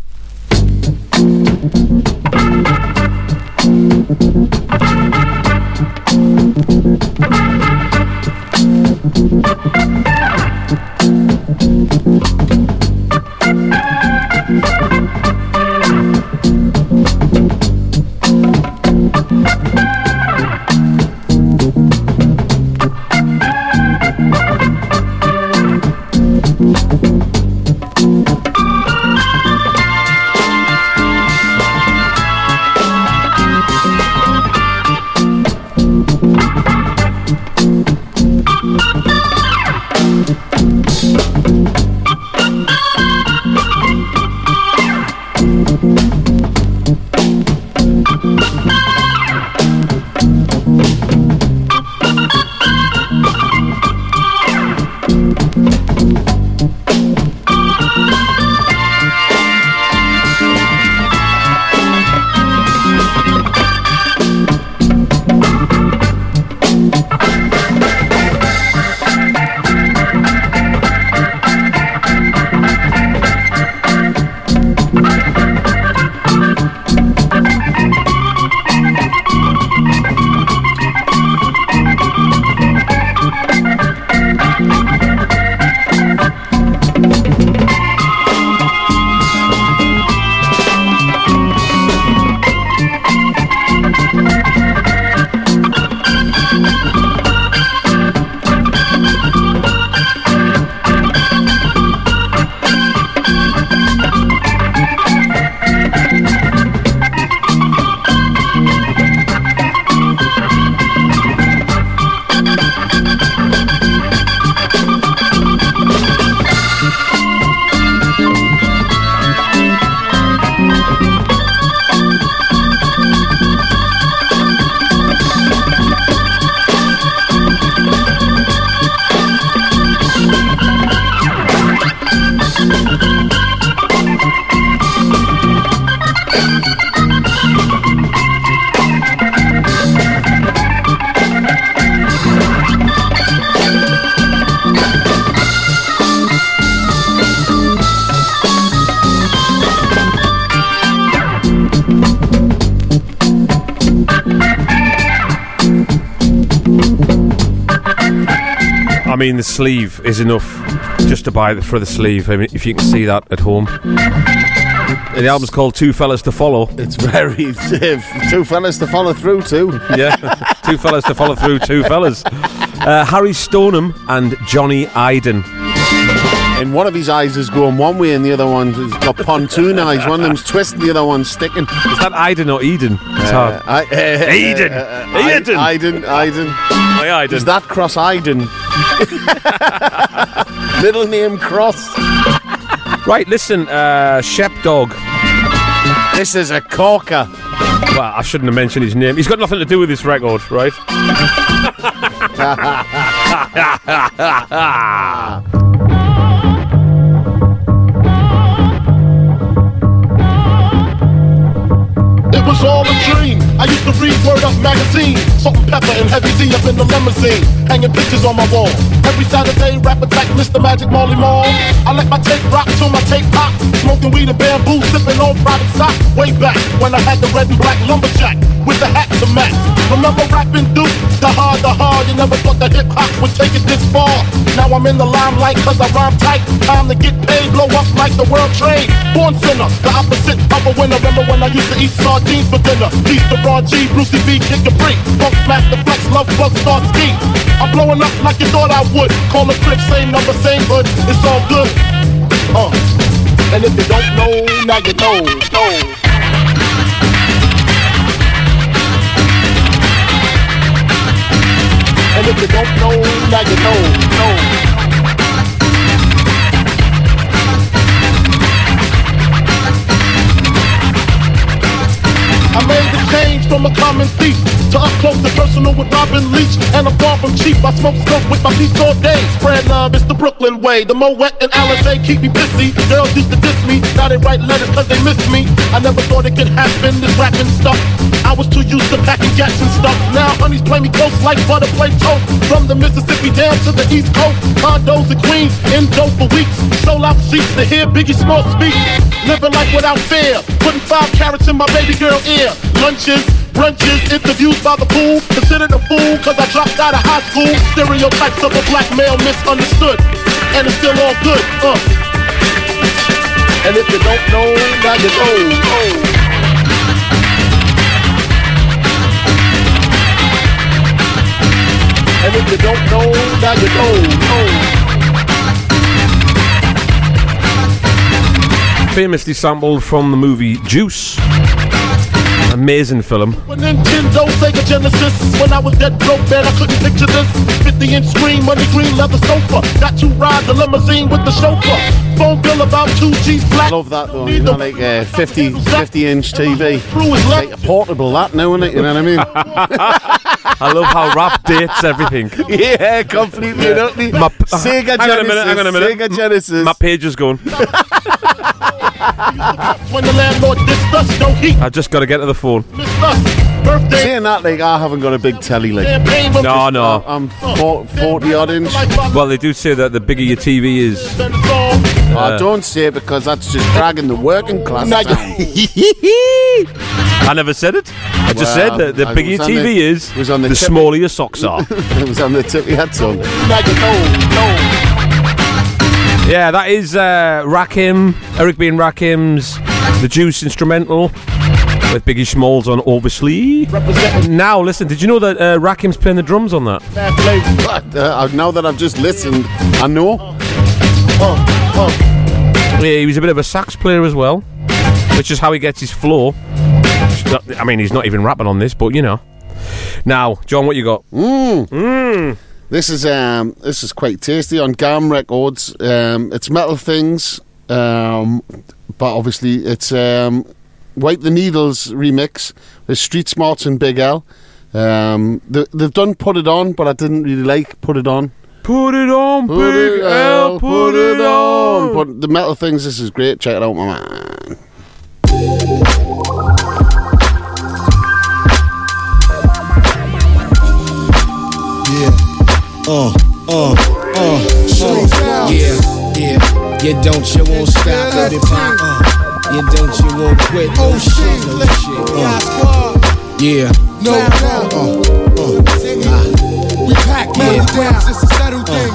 Buy for the sleeve. I mean, if you can see that at home. The album's called Two Fellas to Follow. It's very *laughs* two fellas to follow through to. Yeah, *laughs* two fellas to follow through, two fellas. Uh, Harry Stoneham and Johnny Iden. and one of his eyes is going one way, and the other one's got pontoon eyes. One of them's *laughs* twisting, the other one's sticking. Is that Iden or Eden? It's Uh, hard. I, uh, Eden. uh, Eden. Iden. Iden. Iden? Is that cross Iden? Middle name cross. Right, listen, uh, Shep Dog. This is a corker. Well, I shouldn't have mentioned his name. He's got nothing to do with this record, right? It was all a dream. I used to read Word Up magazine, Salt-N-Pepa and heavy D up in the limousine, hanging pictures on my wall. Every Saturday, rap attack, Mr. Magic Marley Marl. I let my tape rock till my tape pop, smoking weed and bamboo, sipping on private stock. Way back when I had the red and black lumberjack with the hat to match. Remember rapping Duke, the hard, the hard. You never thought that hip hop would take it this far. Now I'm in the limelight cause I rhyme tight. Time to get paid, blow up like the world trade. Born sinner, the opposite of a winner. Remember when I used to eat sardines for dinner? Peace to Ron G, Brucey B, Kid Capri. Funk Master Flex, Love Bug, Star Ski. I'm blowing up like you thought I would. Call a crib, same number, same hood. It's all good. Uh. And if you don't know, now you know. know. And if you don't know, now you know. know. I made the change from a common thief to up close and personal with Robin Leach. And I'm far from cheap. I smoke smoke with my beats all day. Spread love, it's the Brooklyn way. The Moet and Alizé keep me pissy. Girls used to diss me. Now they write letters cause they miss me. I never thought it could happen, this rapping stuff. I was too used to packing gats and stuff. Now honeys play me close like butter play toast. From the Mississippi down to the East Coast. Condos in Queens, in dope for weeks. Sold out seats to hear Biggie Small speak. Living life without fear. Putting five carats in my baby girl ear. Lunches, brunches, interviews by the pool. Considered a fool cause I dropped out of high school. Stereotypes of a black male misunderstood. And it's still all good. Uh. And if you don't know, now you know. know. And if you don't know, now you know. know. Famously sampled from the movie Juice. Amazing film. When Nintendo, Sega Genesis. When I was dead broke, man, I couldn't picture this. 50 inch screen, money green leather sofa. Got to ride the limousine with the chauffeur. Phone bill about two G's flat. Love that though. You know, like a 50, 50 inch TV. Like a portable that now, it, You know what I mean? *laughs* I love how rap dates everything. *laughs* yeah, completely and utterly. My, Sega *laughs* hang on a minute, hang on a minute. Sega Genesis. My page is going. When the landlord dissed us, no heat. I just got to get to the phone. Missed us. Birthday. Saying that, like, I haven't got a big telly, like. No, no. I'm 40 odd inch. Well, they do say that the bigger your TV is. I uh, don't say it because that's just dragging the working class down. *laughs* I never said it. I just Well, said that the I bigger your TV the- is, was on the the smaller your socks *laughs* are. it was on the tip of your tongue. Yeah, that is uh, Rakim, Eric B. and Rakim's The Juice instrumental with Biggie Smalls on, obviously. Now, listen, did you know that uh, Rakim's playing the drums on that? But, uh, now that I've just listened, I know. Yeah, he was a bit of a sax player as well, which is how he gets his flow. I mean, he's not even rapping on this, but you know. Now, John, what you got? Mmm. Mmm. This is um this is quite tasty on Gam Records. Um, it's Metal Things, um, but obviously it's um, Wipe the Needles remix with Street Smartz and Big L. Um, they, they've done Put It On, but I didn't really like Put It On. Put it on, Put Big it L, put it on. But the Metal Things, this is great. Check it out, my man. Uh, uh, uh, uh. Yeah, yeah. You don't, you won't stop with it, pop. Uh. You don't, you won't quit. Oh shit, no shit. Uh. Yeah. No doubt. Uh, uh. We pack metal things just to settle things.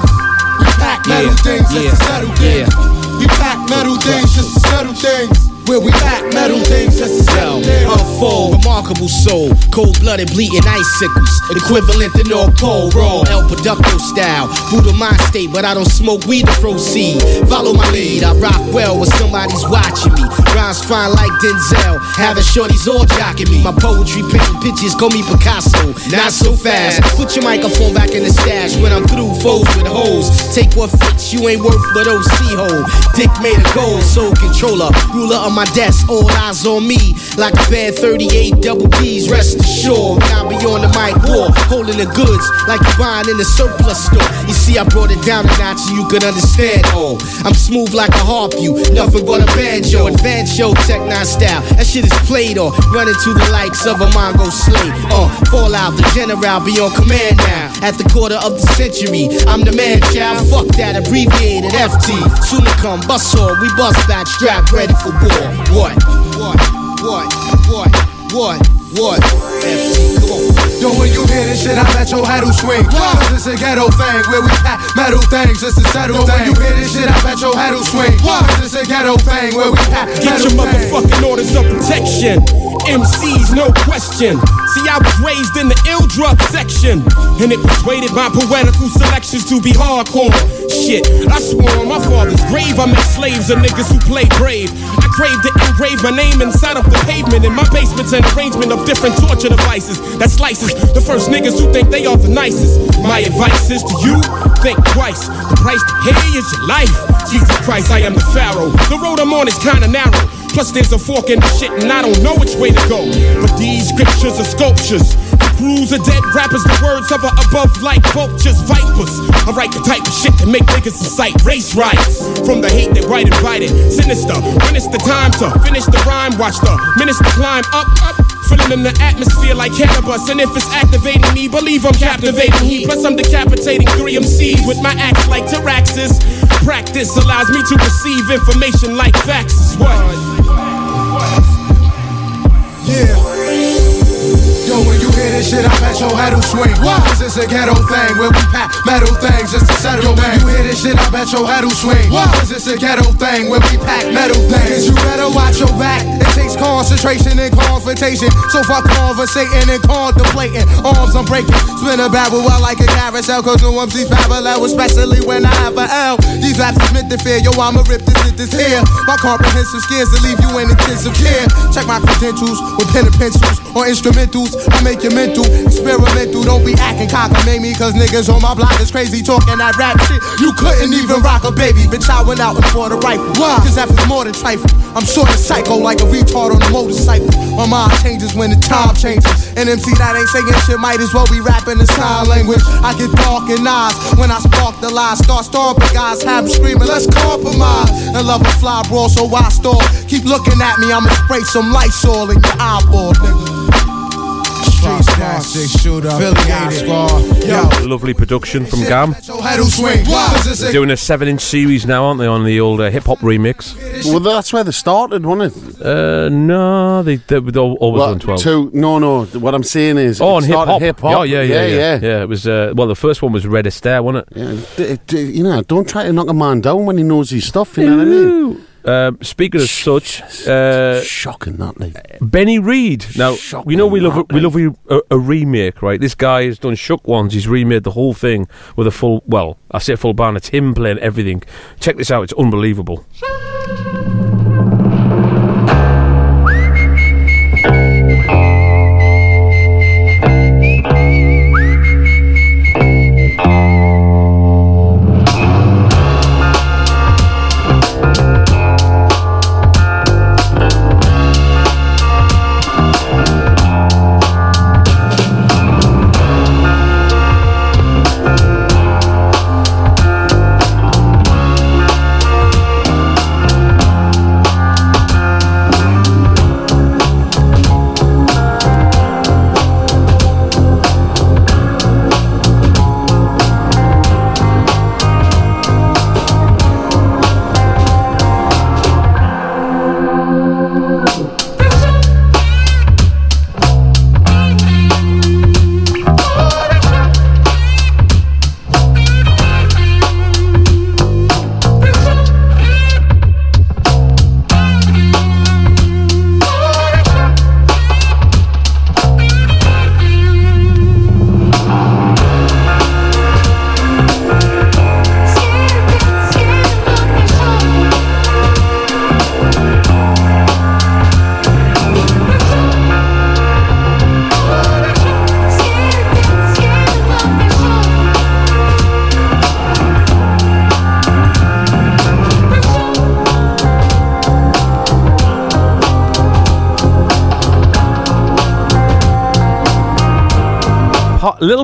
We pack metal Yeah, things to settle things. yeah. We pack metal things just to settle things. Where we at, metal things just as hell. Unfold, remarkable soul, cold blooded, bleeding icicles, equivalent to North Pole, raw, El Producto style. Buddha mind state, but I don't smoke weed to proceed. Follow my lead, I rock well when somebody's watching me. Rhymes fine like Denzel, having shorties all jocking me. My poetry painting pictures, call me Picasso, not so fast. Put your microphone back in the stash when I'm through, foes with hoes. Take what fits, you ain't worth but OC hole. Dick made of gold, soul controller, ruler of my desk, all eyes on me. Like a bad 38 double D's, rest assured. Now be on the mic war, holding the goods like you buying in the surplus store. You see, I brought it down a notch so you could understand all. I'm smooth like a harp, you nothing but a banjo. Advanced show, tech style. That shit is played on, running to the likes of a Mongo slate. Uh, fall out, the general be on command now. At the quarter of the century, I'm the man, child. Fuck that, abbreviated FT. Soon to come, bust on, we bust back, strap ready for war. What? What? What? What? What? What? FT, come on. Yo, when you hear this shit, I bet your head swing. Cause it's a ghetto thing where we pack metal things, it's a settle Yo, thing. when you hear this shit, I bet your head swing. Cause it's a ghetto thing where we pack Get metal your things. motherfucking orders of protection. MCs, no question. See, I was raised in the ill drug section, and it persuaded my poetical selections to be hardcore. Shit, I swore on my father's grave I make slaves of niggas who play brave. I crave to engrave my name inside of the pavement. In my basement's an arrangement of different torture devices that slices the first niggas who think they are the nicest. My advice is to you, think twice. The price to pay is your life. Jesus Christ, I am the Pharaoh. The road I'm on is kinda narrow. Plus, there's a fork in the shit, and I don't know which way to go. But these scriptures are sculptures. The crews of dead rappers, the words hover above like vultures, vipers. I write the type of shit that make niggas incite race riots. From the hate that right invited, sinister. When it's the time to finish the rhyme, watch the minister climb up, up. Filling in the atmosphere like cannabis, and if it's activating me, believe I'm captivating he. Plus, I'm decapitating three MCs with my axe like Taraxis. Practice allows me to receive information like facts. What? Yeah. This shit, I bet your head will swing. Cause it's a ghetto thing where we pack metal things just to settle Yo, when you hear this shit, I bet your head will swing. Cause it's a ghetto thing where we pack metal things. You better watch your back. It takes concentration and confrontation. So fuck conversating and contemplating. Arms I'm breaking. Spin a barrel out like a carousel. Cause no MC's parallel, especially when I have a L. These raps is meant to fear. Yo, I'ma rip this shit this here. My comprehensive skills to leave you in intensive care. Check my credentials with pen and pencils or instrumentals. I make you mental, experimental. Don't be acting cockamamie, cause niggas on my block is crazy talking that rap shit. You couldn't even rock a baby, bitch. I went out and bought a rifle. Why? Cause that was more than trifle. I'm sort of psycho, like a retard on a motorcycle. My mind changes when the time changes. An MC that ain't saying shit might as well be rapping the sign language. I get dark in eyes when I spark the lies. Start stomping guys, have 'em screaming, let's compromise. And love a fly brawl, so I stall. Keep looking at me, I'ma spray some Lysol in your eyeball, nigga. Street plastic shooter, affiliated. Yo, Lovely production from Gam. your head will swing. Cause it's They're doing a seven-inch series now, aren't they, on the old uh, hip hop remix? Well, that's where they started, wasn't it? Uh, no, they they were always Well, on twelve. two, no, no. What I'm saying is, Oh, on hip hop. Oh, yeah, yeah, yeah, yeah. yeah. It was uh, well, the first one was Red Astaire, wasn't it? Yeah, d- d- you know, don't try to knock a man down when he knows his stuff. You know what I mean? Um, speaking of such, uh, shocking that like. Benny Reed. Now we know we love a, we love a, a, a remake, right? This guy has done Shook ones. He's remade the whole thing with a full. Well, I say full band. It's him playing everything. Check this out. It's unbelievable.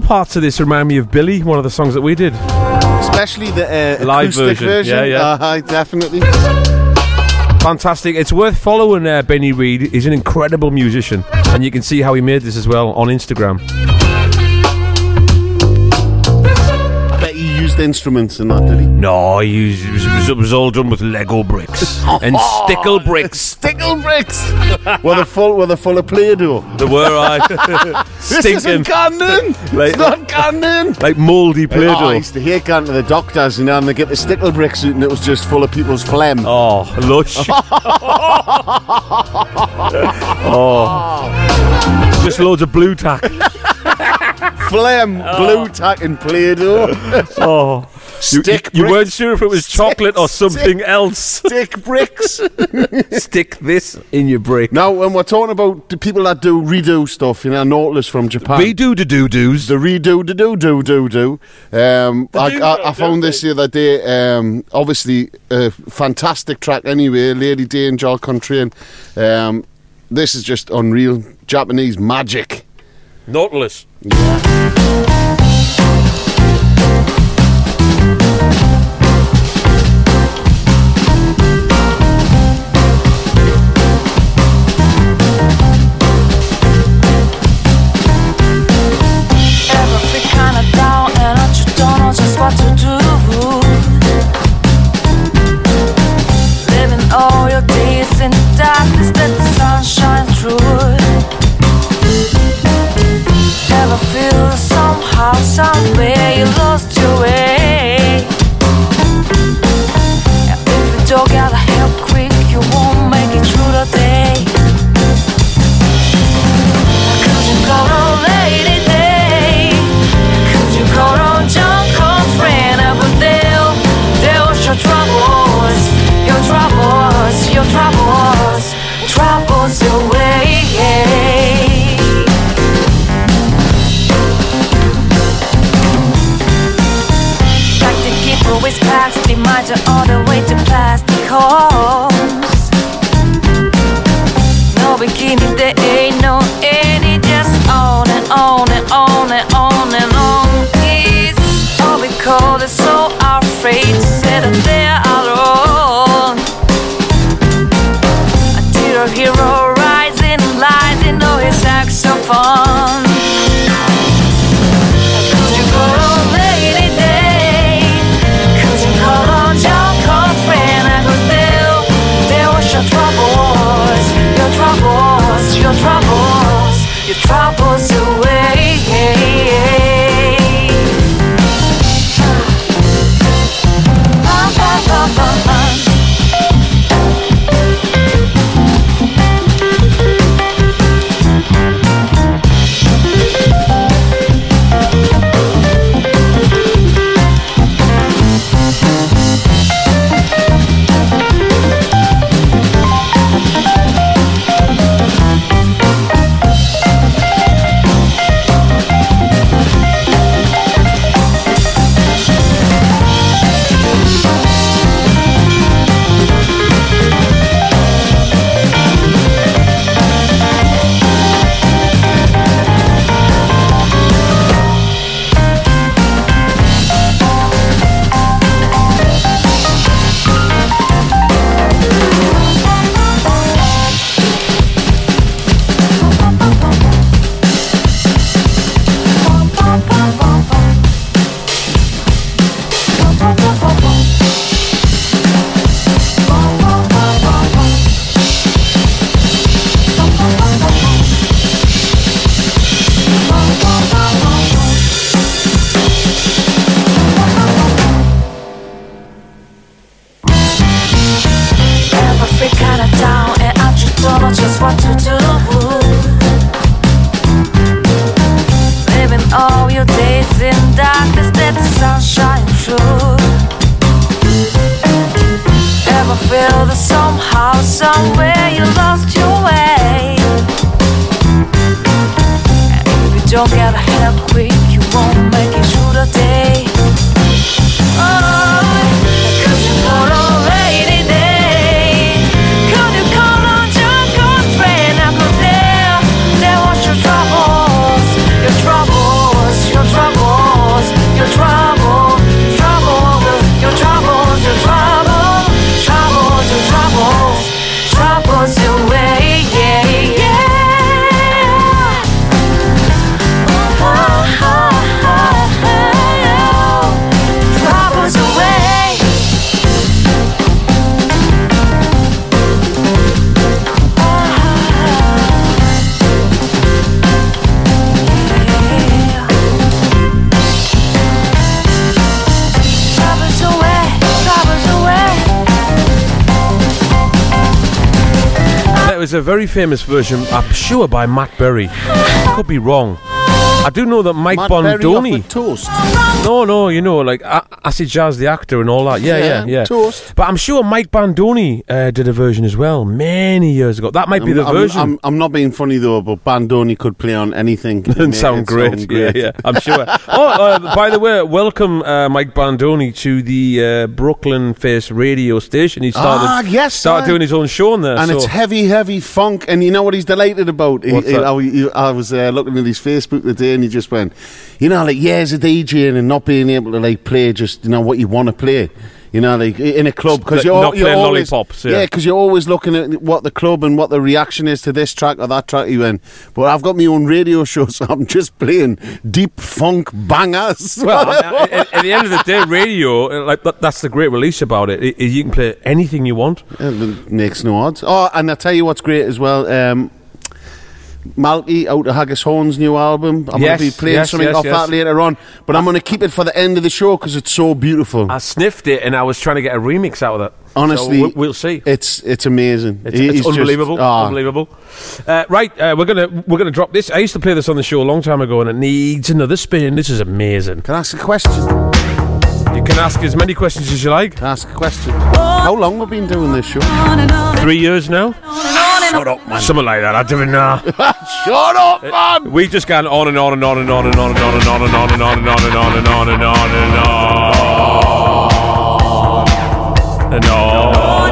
Parts of this remind me of Billy, one of the songs that we did. Especially the uh, Live acoustic version. Yeah, yeah. Uh, definitely. Fantastic. It's worth following uh, Benny Reed. He's an incredible musician. And you can see how he made this as well on Instagram. Used instruments and that, did he? No, he used, it, was, it was- all done with Lego bricks *laughs* and stickle bricks. Stickle bricks. were they full? Were they full of Play-Doh? They were, I. *laughs* *laughs* This isn't Camden. Like- it's not Camden. Like mouldy Play Oh, I used to hate going to the doctors, you know, and they get the stickle bricks out and it was just full of people's phlegm. Oh, lush. oh. Just loads of Blu Tack. Phlegm, Blu Tack, and Play-Doh. Oh. *laughs* You, Stick you, you weren't sure if it was chocolate or something else. Stick bricks. *laughs* Stick this in your brick. Now, when we're talking about the people that do redo stuff, you know, Nautilus from Japan. Redo the doo doos. The redo the do do do do. Um, I, I, I found this the other day. Um, obviously, a fantastic track anyway. Lady Day and John Coltrane. Um, this is just unreal. Japanese magic. Nautilus. Ever very famous version, I'm sure, by Matt Berry. I could be wrong. I do know that Mike Matt Bondoni. toast. No, no, you know, like Acid Jazz, the actor, and all that. Yeah, yeah, Yeah, yeah. Toast. But I'm sure Mike Bandoni uh, did a version as well many years ago. That might be I'm, the I'm- version. I'm, I'm not being funny though, but Bandoni could play on anything *laughs* and sound it great. Yeah, yeah, I'm sure. *laughs* oh, uh, by the way, welcome uh, Mike Bandoni to the uh, Brooklyn Face radio station. He started, Ah, yes, started doing his own show on there. and so. it's heavy, heavy funk. And you know what he's delighted about? He- What's he- that? how he- I was uh, looking at his Facebook the day, and he just went, you know, like years of DJing and not being able to like play just you know what you want to play. You know, like in a club because you're, not you're playing always, lollipops, yeah. yeah, because you're always looking at what the club and what the reaction is to this track or that track. you went, but I've got my own radio show, *laughs* so I'm just playing deep funk bangers. *laughs* well, at, at- at the end of the day, radio, uh, like that, that's the great release about it. I- I- You can play anything you want. It makes no odds. Oh, and I tell you what's great as well. Um, Malky out of Haggis Horn's new album. I'm Yes, going to be playing yes, something yes, off yes. that later on, but I'm going to keep it for the end of the show because it's so beautiful. I sniffed it and I was trying to get a remix out of it. Honestly, So we- we'll see. It's it's amazing. It's, it's he's just- unbelievable, ah. unbelievable. Uh, right, uh, we're gonna we're gonna drop this. I used to play this on the show a long time ago, and it needs another spin. This is amazing. Can I ask a question? You can ask as many questions as you like. Ask a question. How long have we been doing this show? Three years now. Shut up, man. Something like that. I don't even know. Shut up, man. We've just gone on and on and on and on and on and on and on and on and on and on and on and on and on and on and on.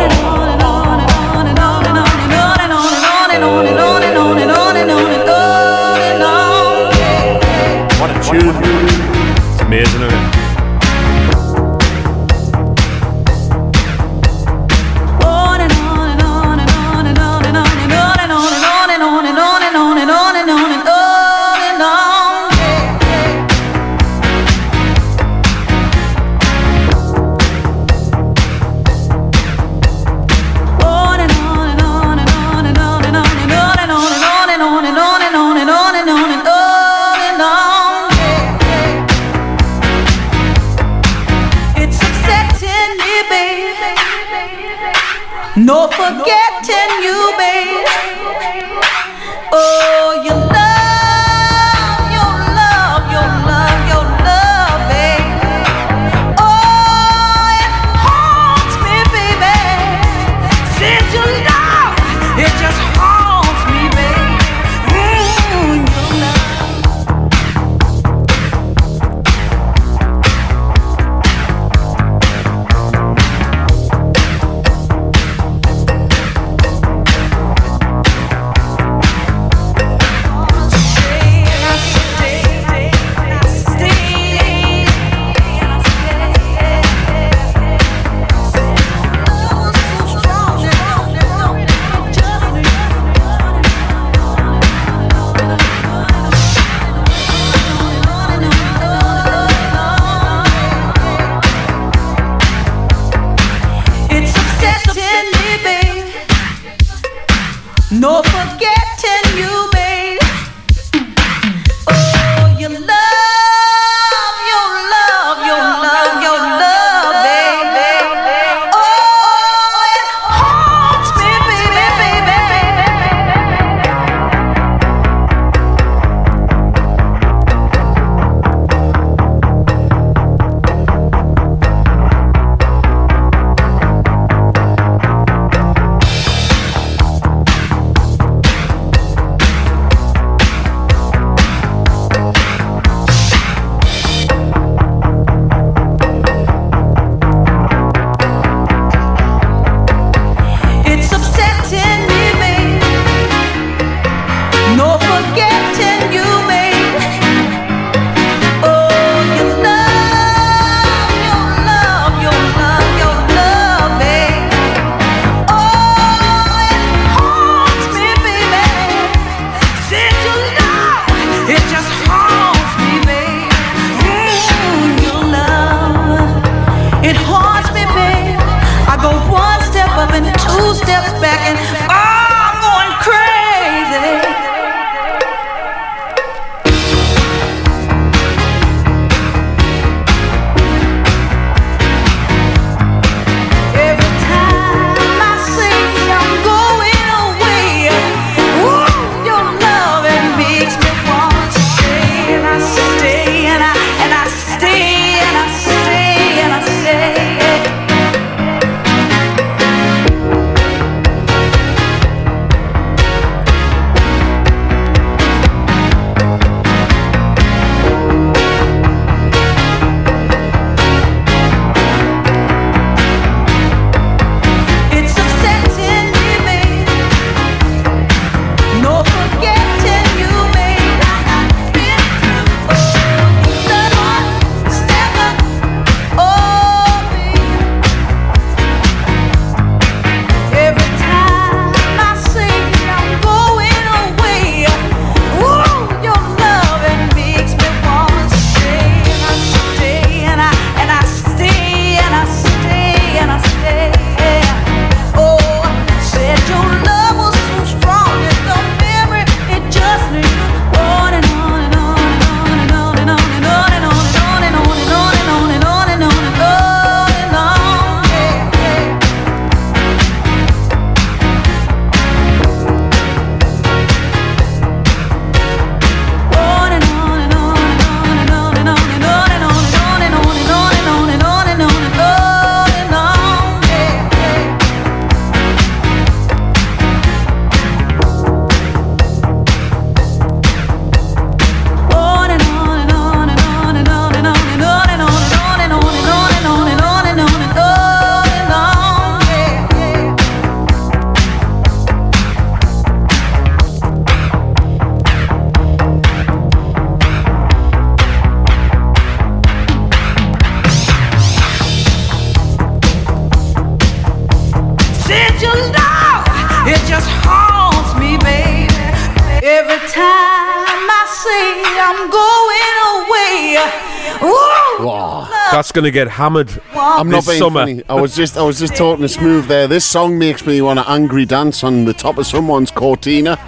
going to get hammered. What? I'm not being summer. funny. I was just I was just talking to Smoove there. This song makes me want to angry dance on the top of someone's cortina.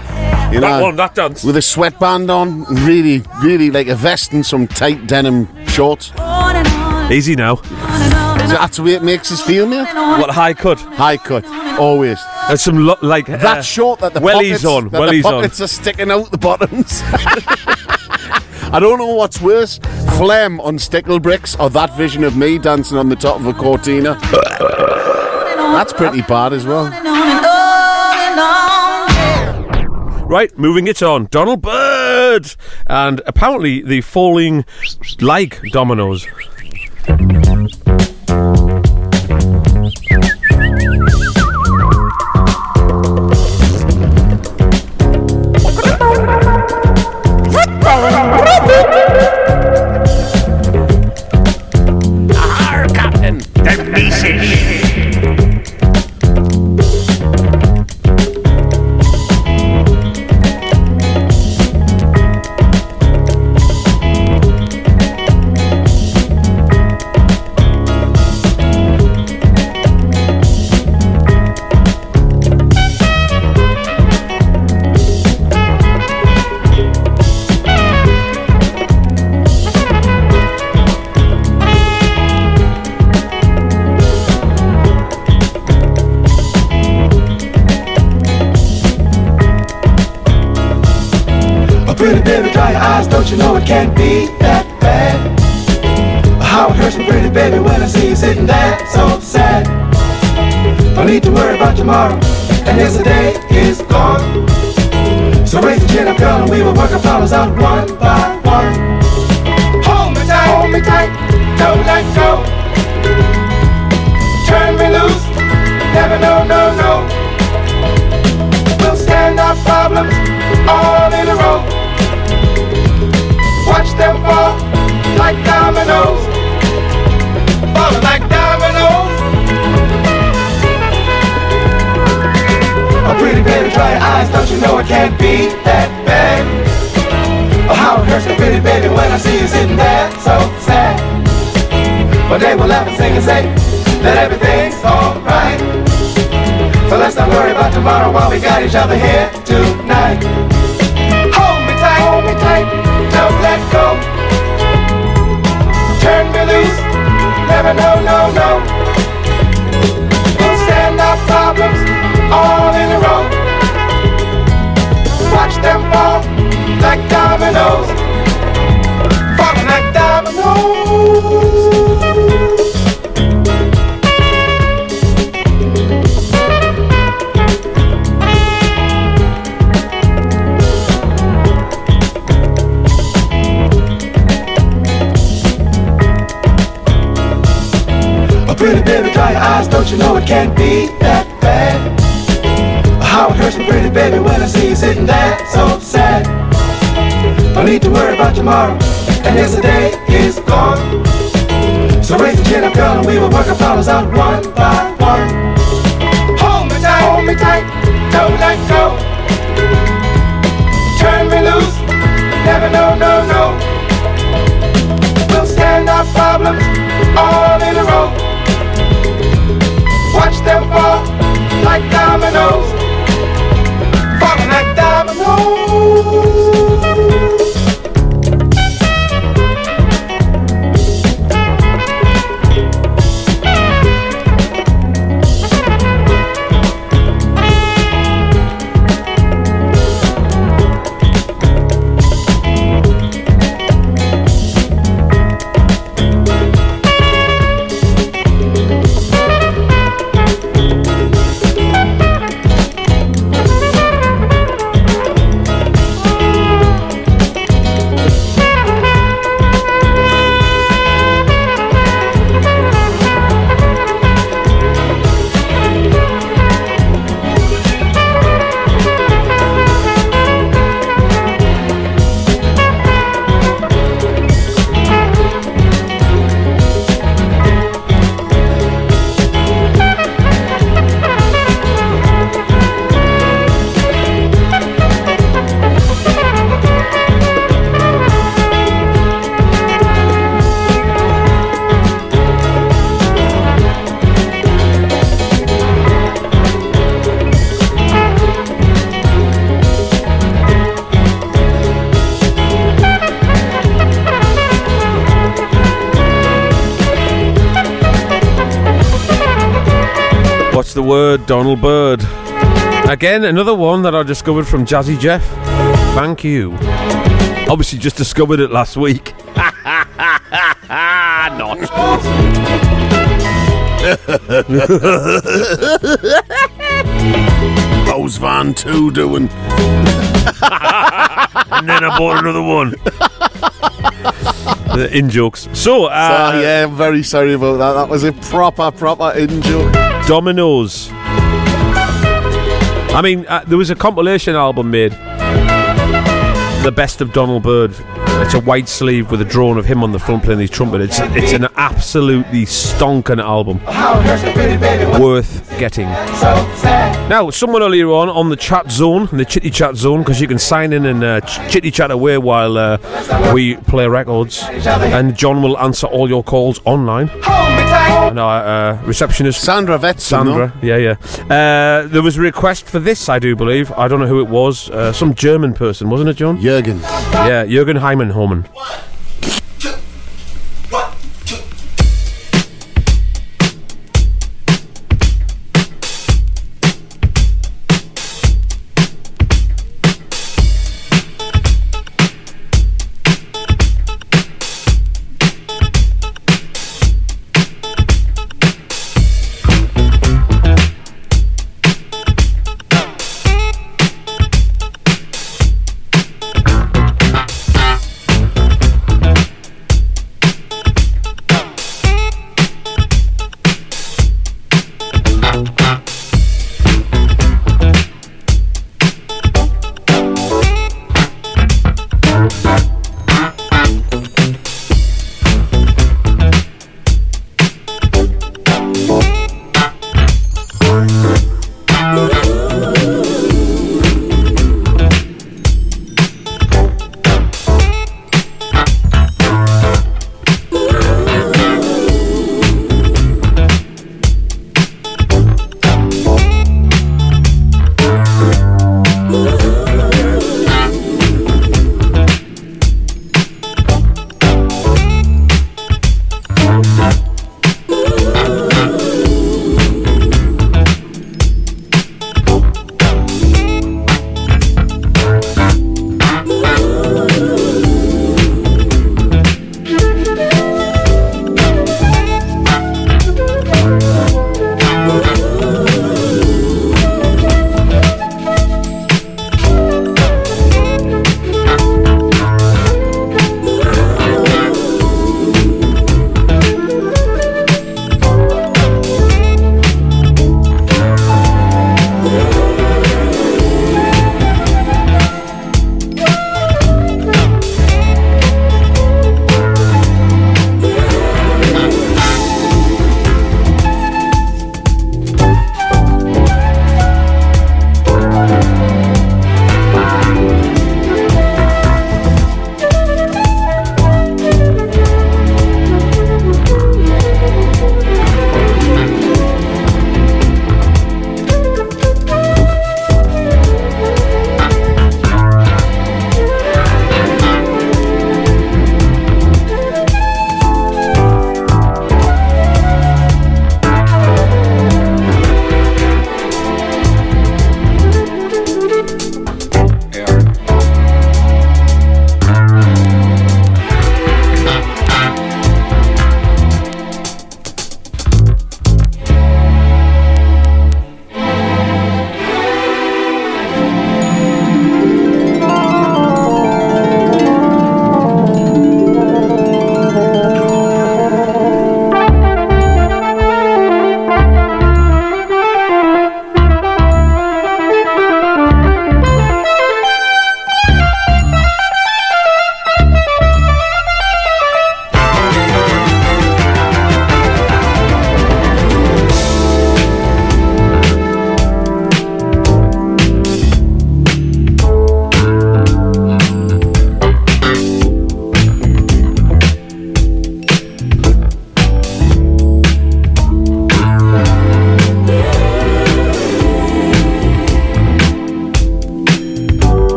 You know, that one, that dance with a sweatband on, really, really like a vest and some tight denim shorts. Easy now. That's the way it makes us feel, mate. What high cut? High cut, always. There's some lo- like uh, that short that the wellies on. Wellies the pockets on. are sticking out the bottoms. *laughs* I don't know what's worse phlegm on stickle bricks, or that vision of me dancing on the top of a cortina. That's pretty bad as well. Right, moving it on. Donald Byrd, And apparently the falling like dominoes. Again, another one that I discovered from Jazzy Jeff. Thank you. Obviously, just discovered it last week. *laughs* Not. *laughs* How's Van 2 doing? *laughs* and then I bought another one. The in jokes. So, uh, so, yeah, I'm very sorry about that. That was a proper, proper in joke. Dominoes. I mean, uh, there was a compilation album made, the best of Donald Byrd. It's a white sleeve with a drawing of him on the front playing his trumpet. It's it's an absolutely stonking album, worth getting. Now, someone earlier on on the chat zone, the chitty chat zone, because you can sign in and uh, chitty chat away while uh, we play records, and John will answer all your calls online. Our uh, receptionist Sandra Vetson. Sandra, yeah, yeah. Uh, there was a request for this, I do believe. I don't know who it was. Uh, some German person, wasn't it, John? Jürgen. Yeah, Jürgen Heimenhomen.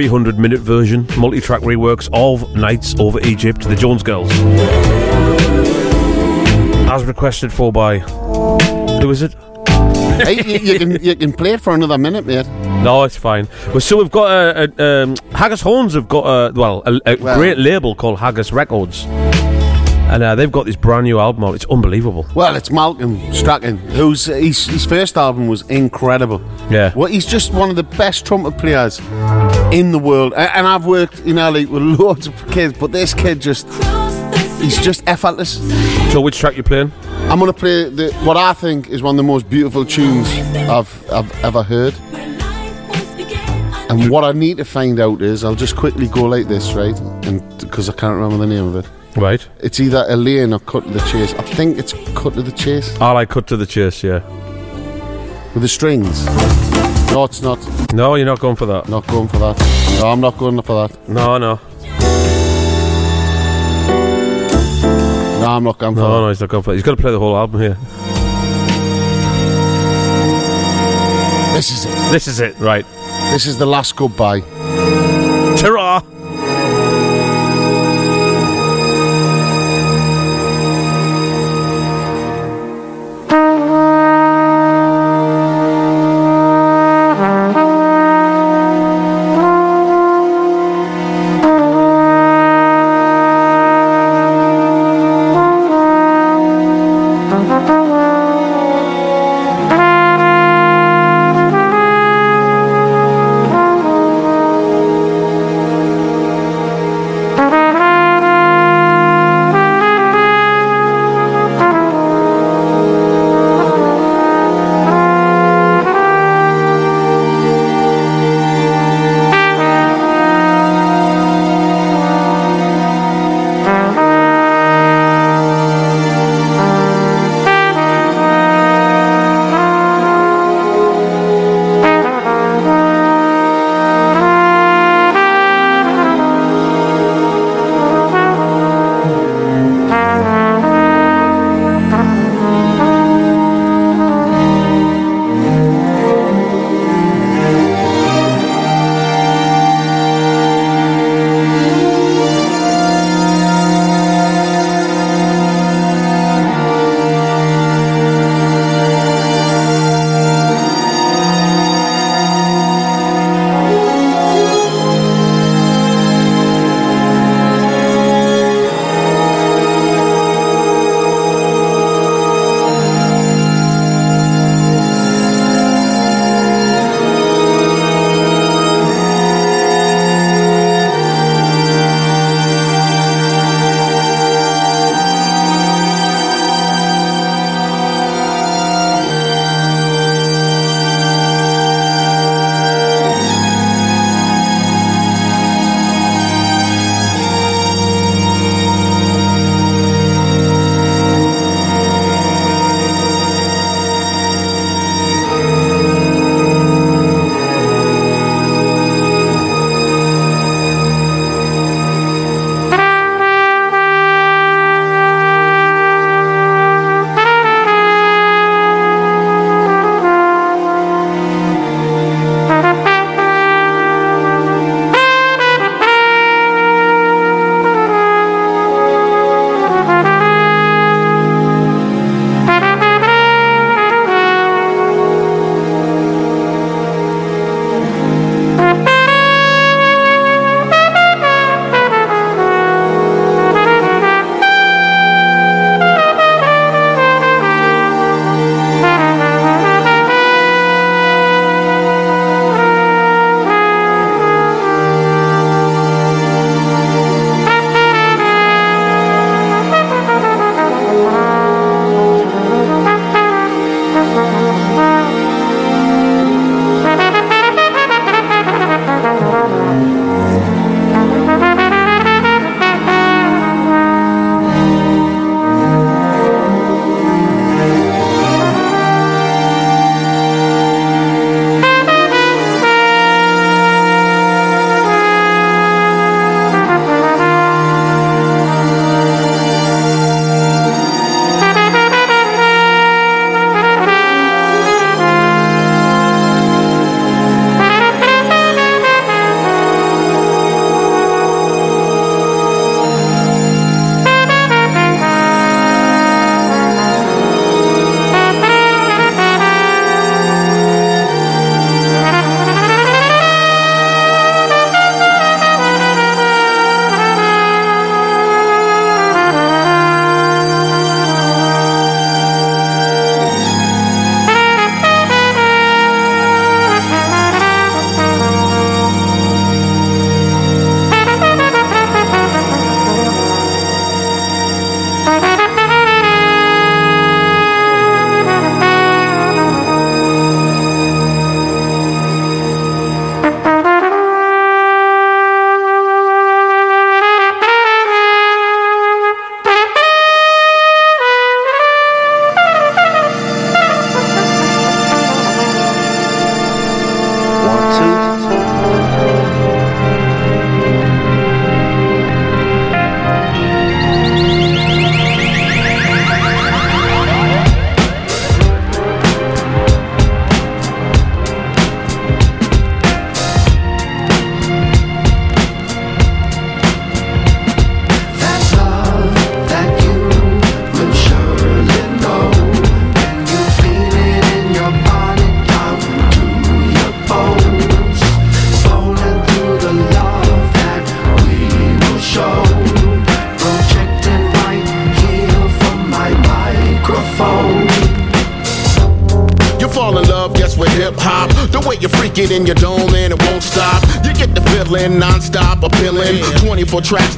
300 minute version, multi track reworks of Nights Over Egypt, the Jones Girls. As requested for by. Who is it? *laughs* hey, you, you can you can play it for another minute, mate. No, it's fine. Well, so we've got a, a um, Haggis Horns have got a well a, a Well- great label called Haggis Records, and uh, they've got this brand new album out. It's unbelievable. Well, it's Malcolm Strachan, whose his, his first album was incredible. Yeah. Well, he's just one of the best trumpet players in the world, A- and I've worked in LA with *laughs* loads of kids, but this kid just. He's just effortless. So, which track you playing? I'm gonna play the, what I think is one of the most beautiful tunes I've I've ever heard. And what I need to find out is, I'll just quickly go like this, right? And because I can't remember the name of it. Right. It's either Elaine or Cut to the Chase. I think it's Cut to the Chase I like Cut to the Chase, yeah. with the strings. No, it's not. No, you're not going for that. Not going for that. No, I'm not going for that. No, no. No, I'm not going for No, that. no, he's not going for that. He's got to play the whole album here. This is it. This is it, right. This is the last goodbye. Ta-ra!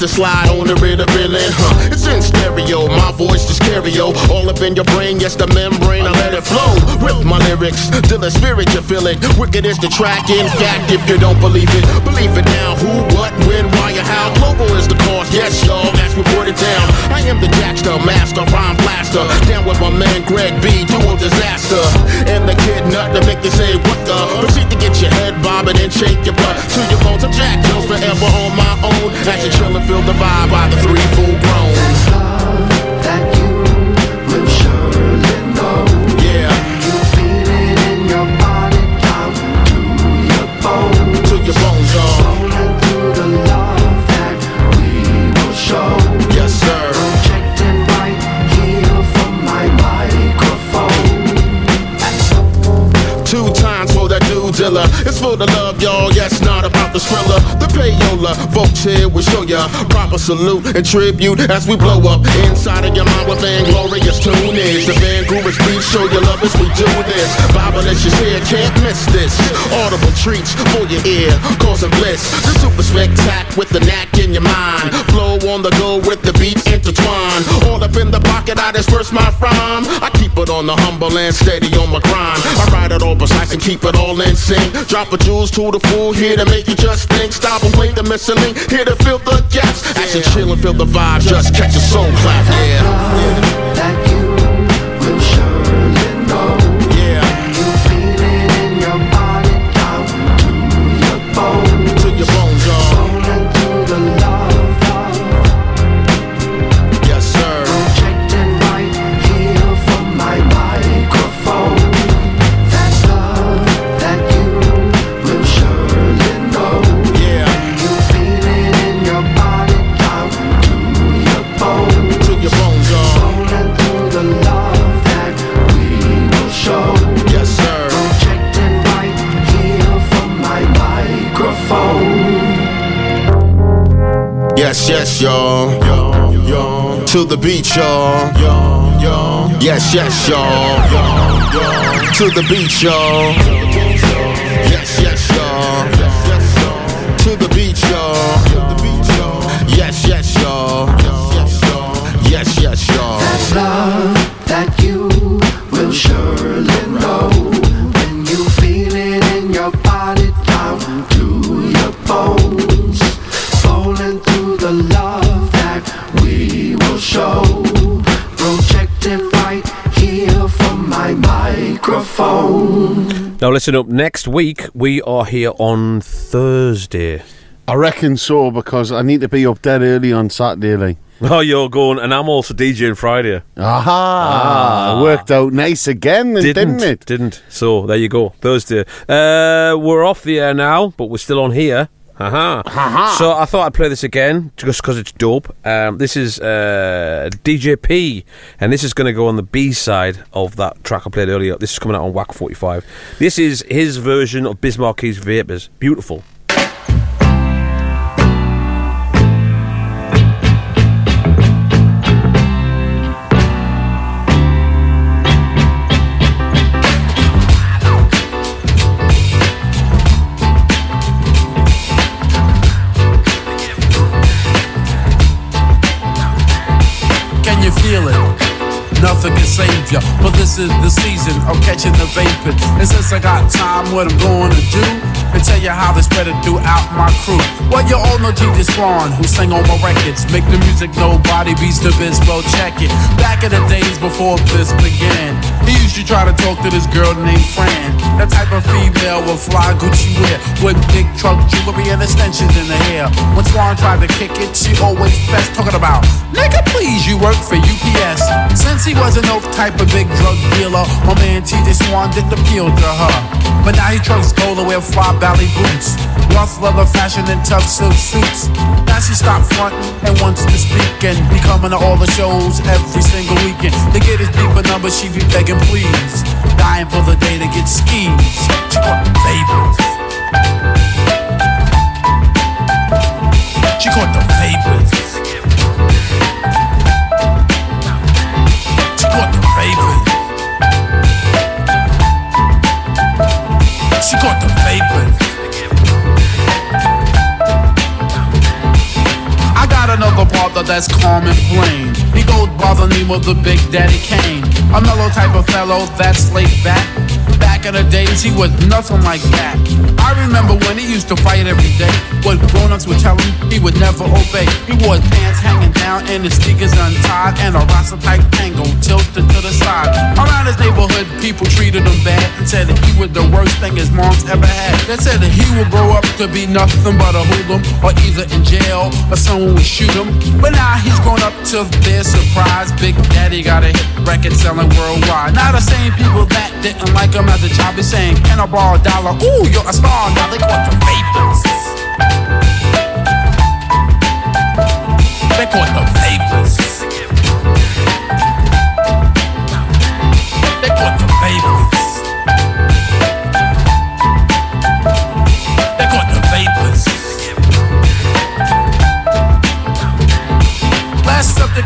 To slide on the rhythm, reeling. Huh. It's in stereo, my voice is stereo. All up in your brain, yes, the membrane, I let it flow. With my lyrics, till the spirit you feel it. Wicked is the track, in fact, and tribute as we blow up inside of your mind with an glorious tune is. The Van Groovers beat, show your love as we do this. Bible that you hear, can't miss this. Audible treats for your ear, causing bliss. The super spectac with the knack in your mind. Flow on the go with the beat intertwined. All up in the pocket, I disperse my rhyme. I it on the humble and steady on my grind. I ride it all precise and keep it all in sync. Drop a jewels to the fool here to make you just think. Stop and wait the missing link here to fill the gaps. As you chill and feel the vibe, just catch a soul clap. Yeah. To Yes, yes, y'all. To the beach, y'all. Yes, yes, y'all. To the beach, y'all. Yes, yes, y'all. To the beach, y'all. Yes, yes, y'all. Now, listen up. Next week, we are here on Thursday. I reckon so because I need to be up dead early on Saturday. Like. Oh, you're going, and I'm also DJing Friday. Aha! Worked out nice again, then, didn't, it? Didn't. So, there you go. Thursday. Uh, we're off the air now, but we're still on here. Haha. Ha-ha. So I thought I'd play this again just because it's dope. Um, this is uh, DJP, and this is going to go on the B side of that track I played earlier. This is coming out on Whack 45. This is his version of Biz Markie's Vapors. Beautiful. Nothing can but this is the season of catching the vapor. And since I got time, what I'm going to do and tell you how they spread it throughout my crew. Well, you all know T.J. Swan, who sang on my records. Make the music nobody beats the biz, well, check it. Back in the days before this began, he used to try to talk to this girl named Fran. That type of female with fly Gucci wear, with big truck jewelry and extensions in the hair. When Swan tried to kick it, she always best talking about, nigga, please, you work for UPS. Since he wasn't no type of big drug dealer, my man TJ Swan didn't appeal to her. But now he trucks and wear fly valley boots, rough leather fashion and tough silk suits. Now she stopped fronting and wants to speak and be coming to all the shows every single weekend. To get his deeper number, she be begging please, dying for the day to get skis. She caught the vapors. She caught the vapors got the vapours. She got the vapours. I got another brother that's calm and plain. He don't bother me with the Big Daddy Kane. A mellow type of fellow that's laid back Back in the days, he was nothing like that. I remember when he used to fight every day. What grown-ups would tell him, he would never obey. He wore his pants hanging down and his sneakers untied, and a Rasta type tango tilted to the side. Around his neighborhood, people treated him bad and said that he was the worst thing his mom's ever had. They said that he would grow up to be nothing but a hoodlum, or either in jail or someone would shoot him. But now he's grown up to their surprise. Big Daddy got a hit record selling worldwide. Now the same people that didn't like him a child be saying, Can I borrow a dollar? Ooh, you're a star. Now they caught the vapors. They caught the vapors. They caught the vapors.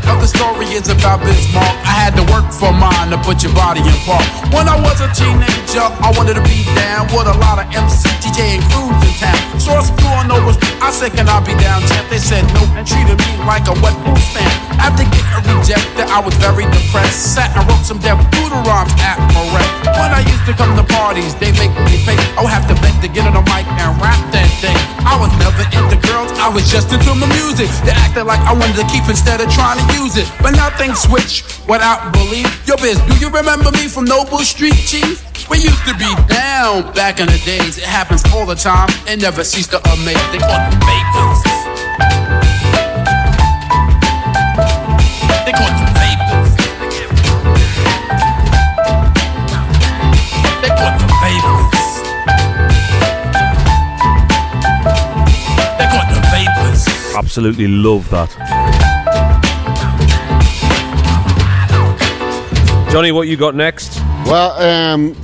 The story is about Biz Mark. I had to work for mine to put your body in park. When I was a teenager, I wanted to be down with a lot of MC, DJ, and crews in town. So I flew on over. I said, Can I be down, champ? They said no, and treated me like a wet food stamp. After getting rejected, I was very depressed. Sat and wrote some doodle rhymes at my. When I used to come to parties, they make me pay. I would have to beg to get on the mic and rap that thing. I was never into girls, I was just into my music. They acted like I wanted to keep instead of trying to use it. But now things switch without belief. Yo, biz, do you remember me from Noble Street, Chief? We used to be down back in the days. It happens all the time and never cease to amaze. They call it vapors. They call it vapors. They call it vapors. They call it vapors. Absolutely love that. Johnny, what you got next? Well, um,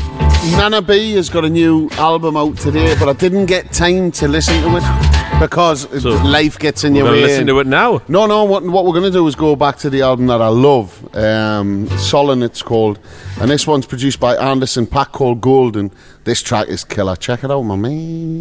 Nana B has got a new album out today, but I didn't get time to listen to it because life gets in your way. listen to it now. No, no. What, what we're going to do is go back to the album that I love, um, Solon. It's called, and this one's produced by Anderson .Paak called Golden. This track is killer. Check it out, my man.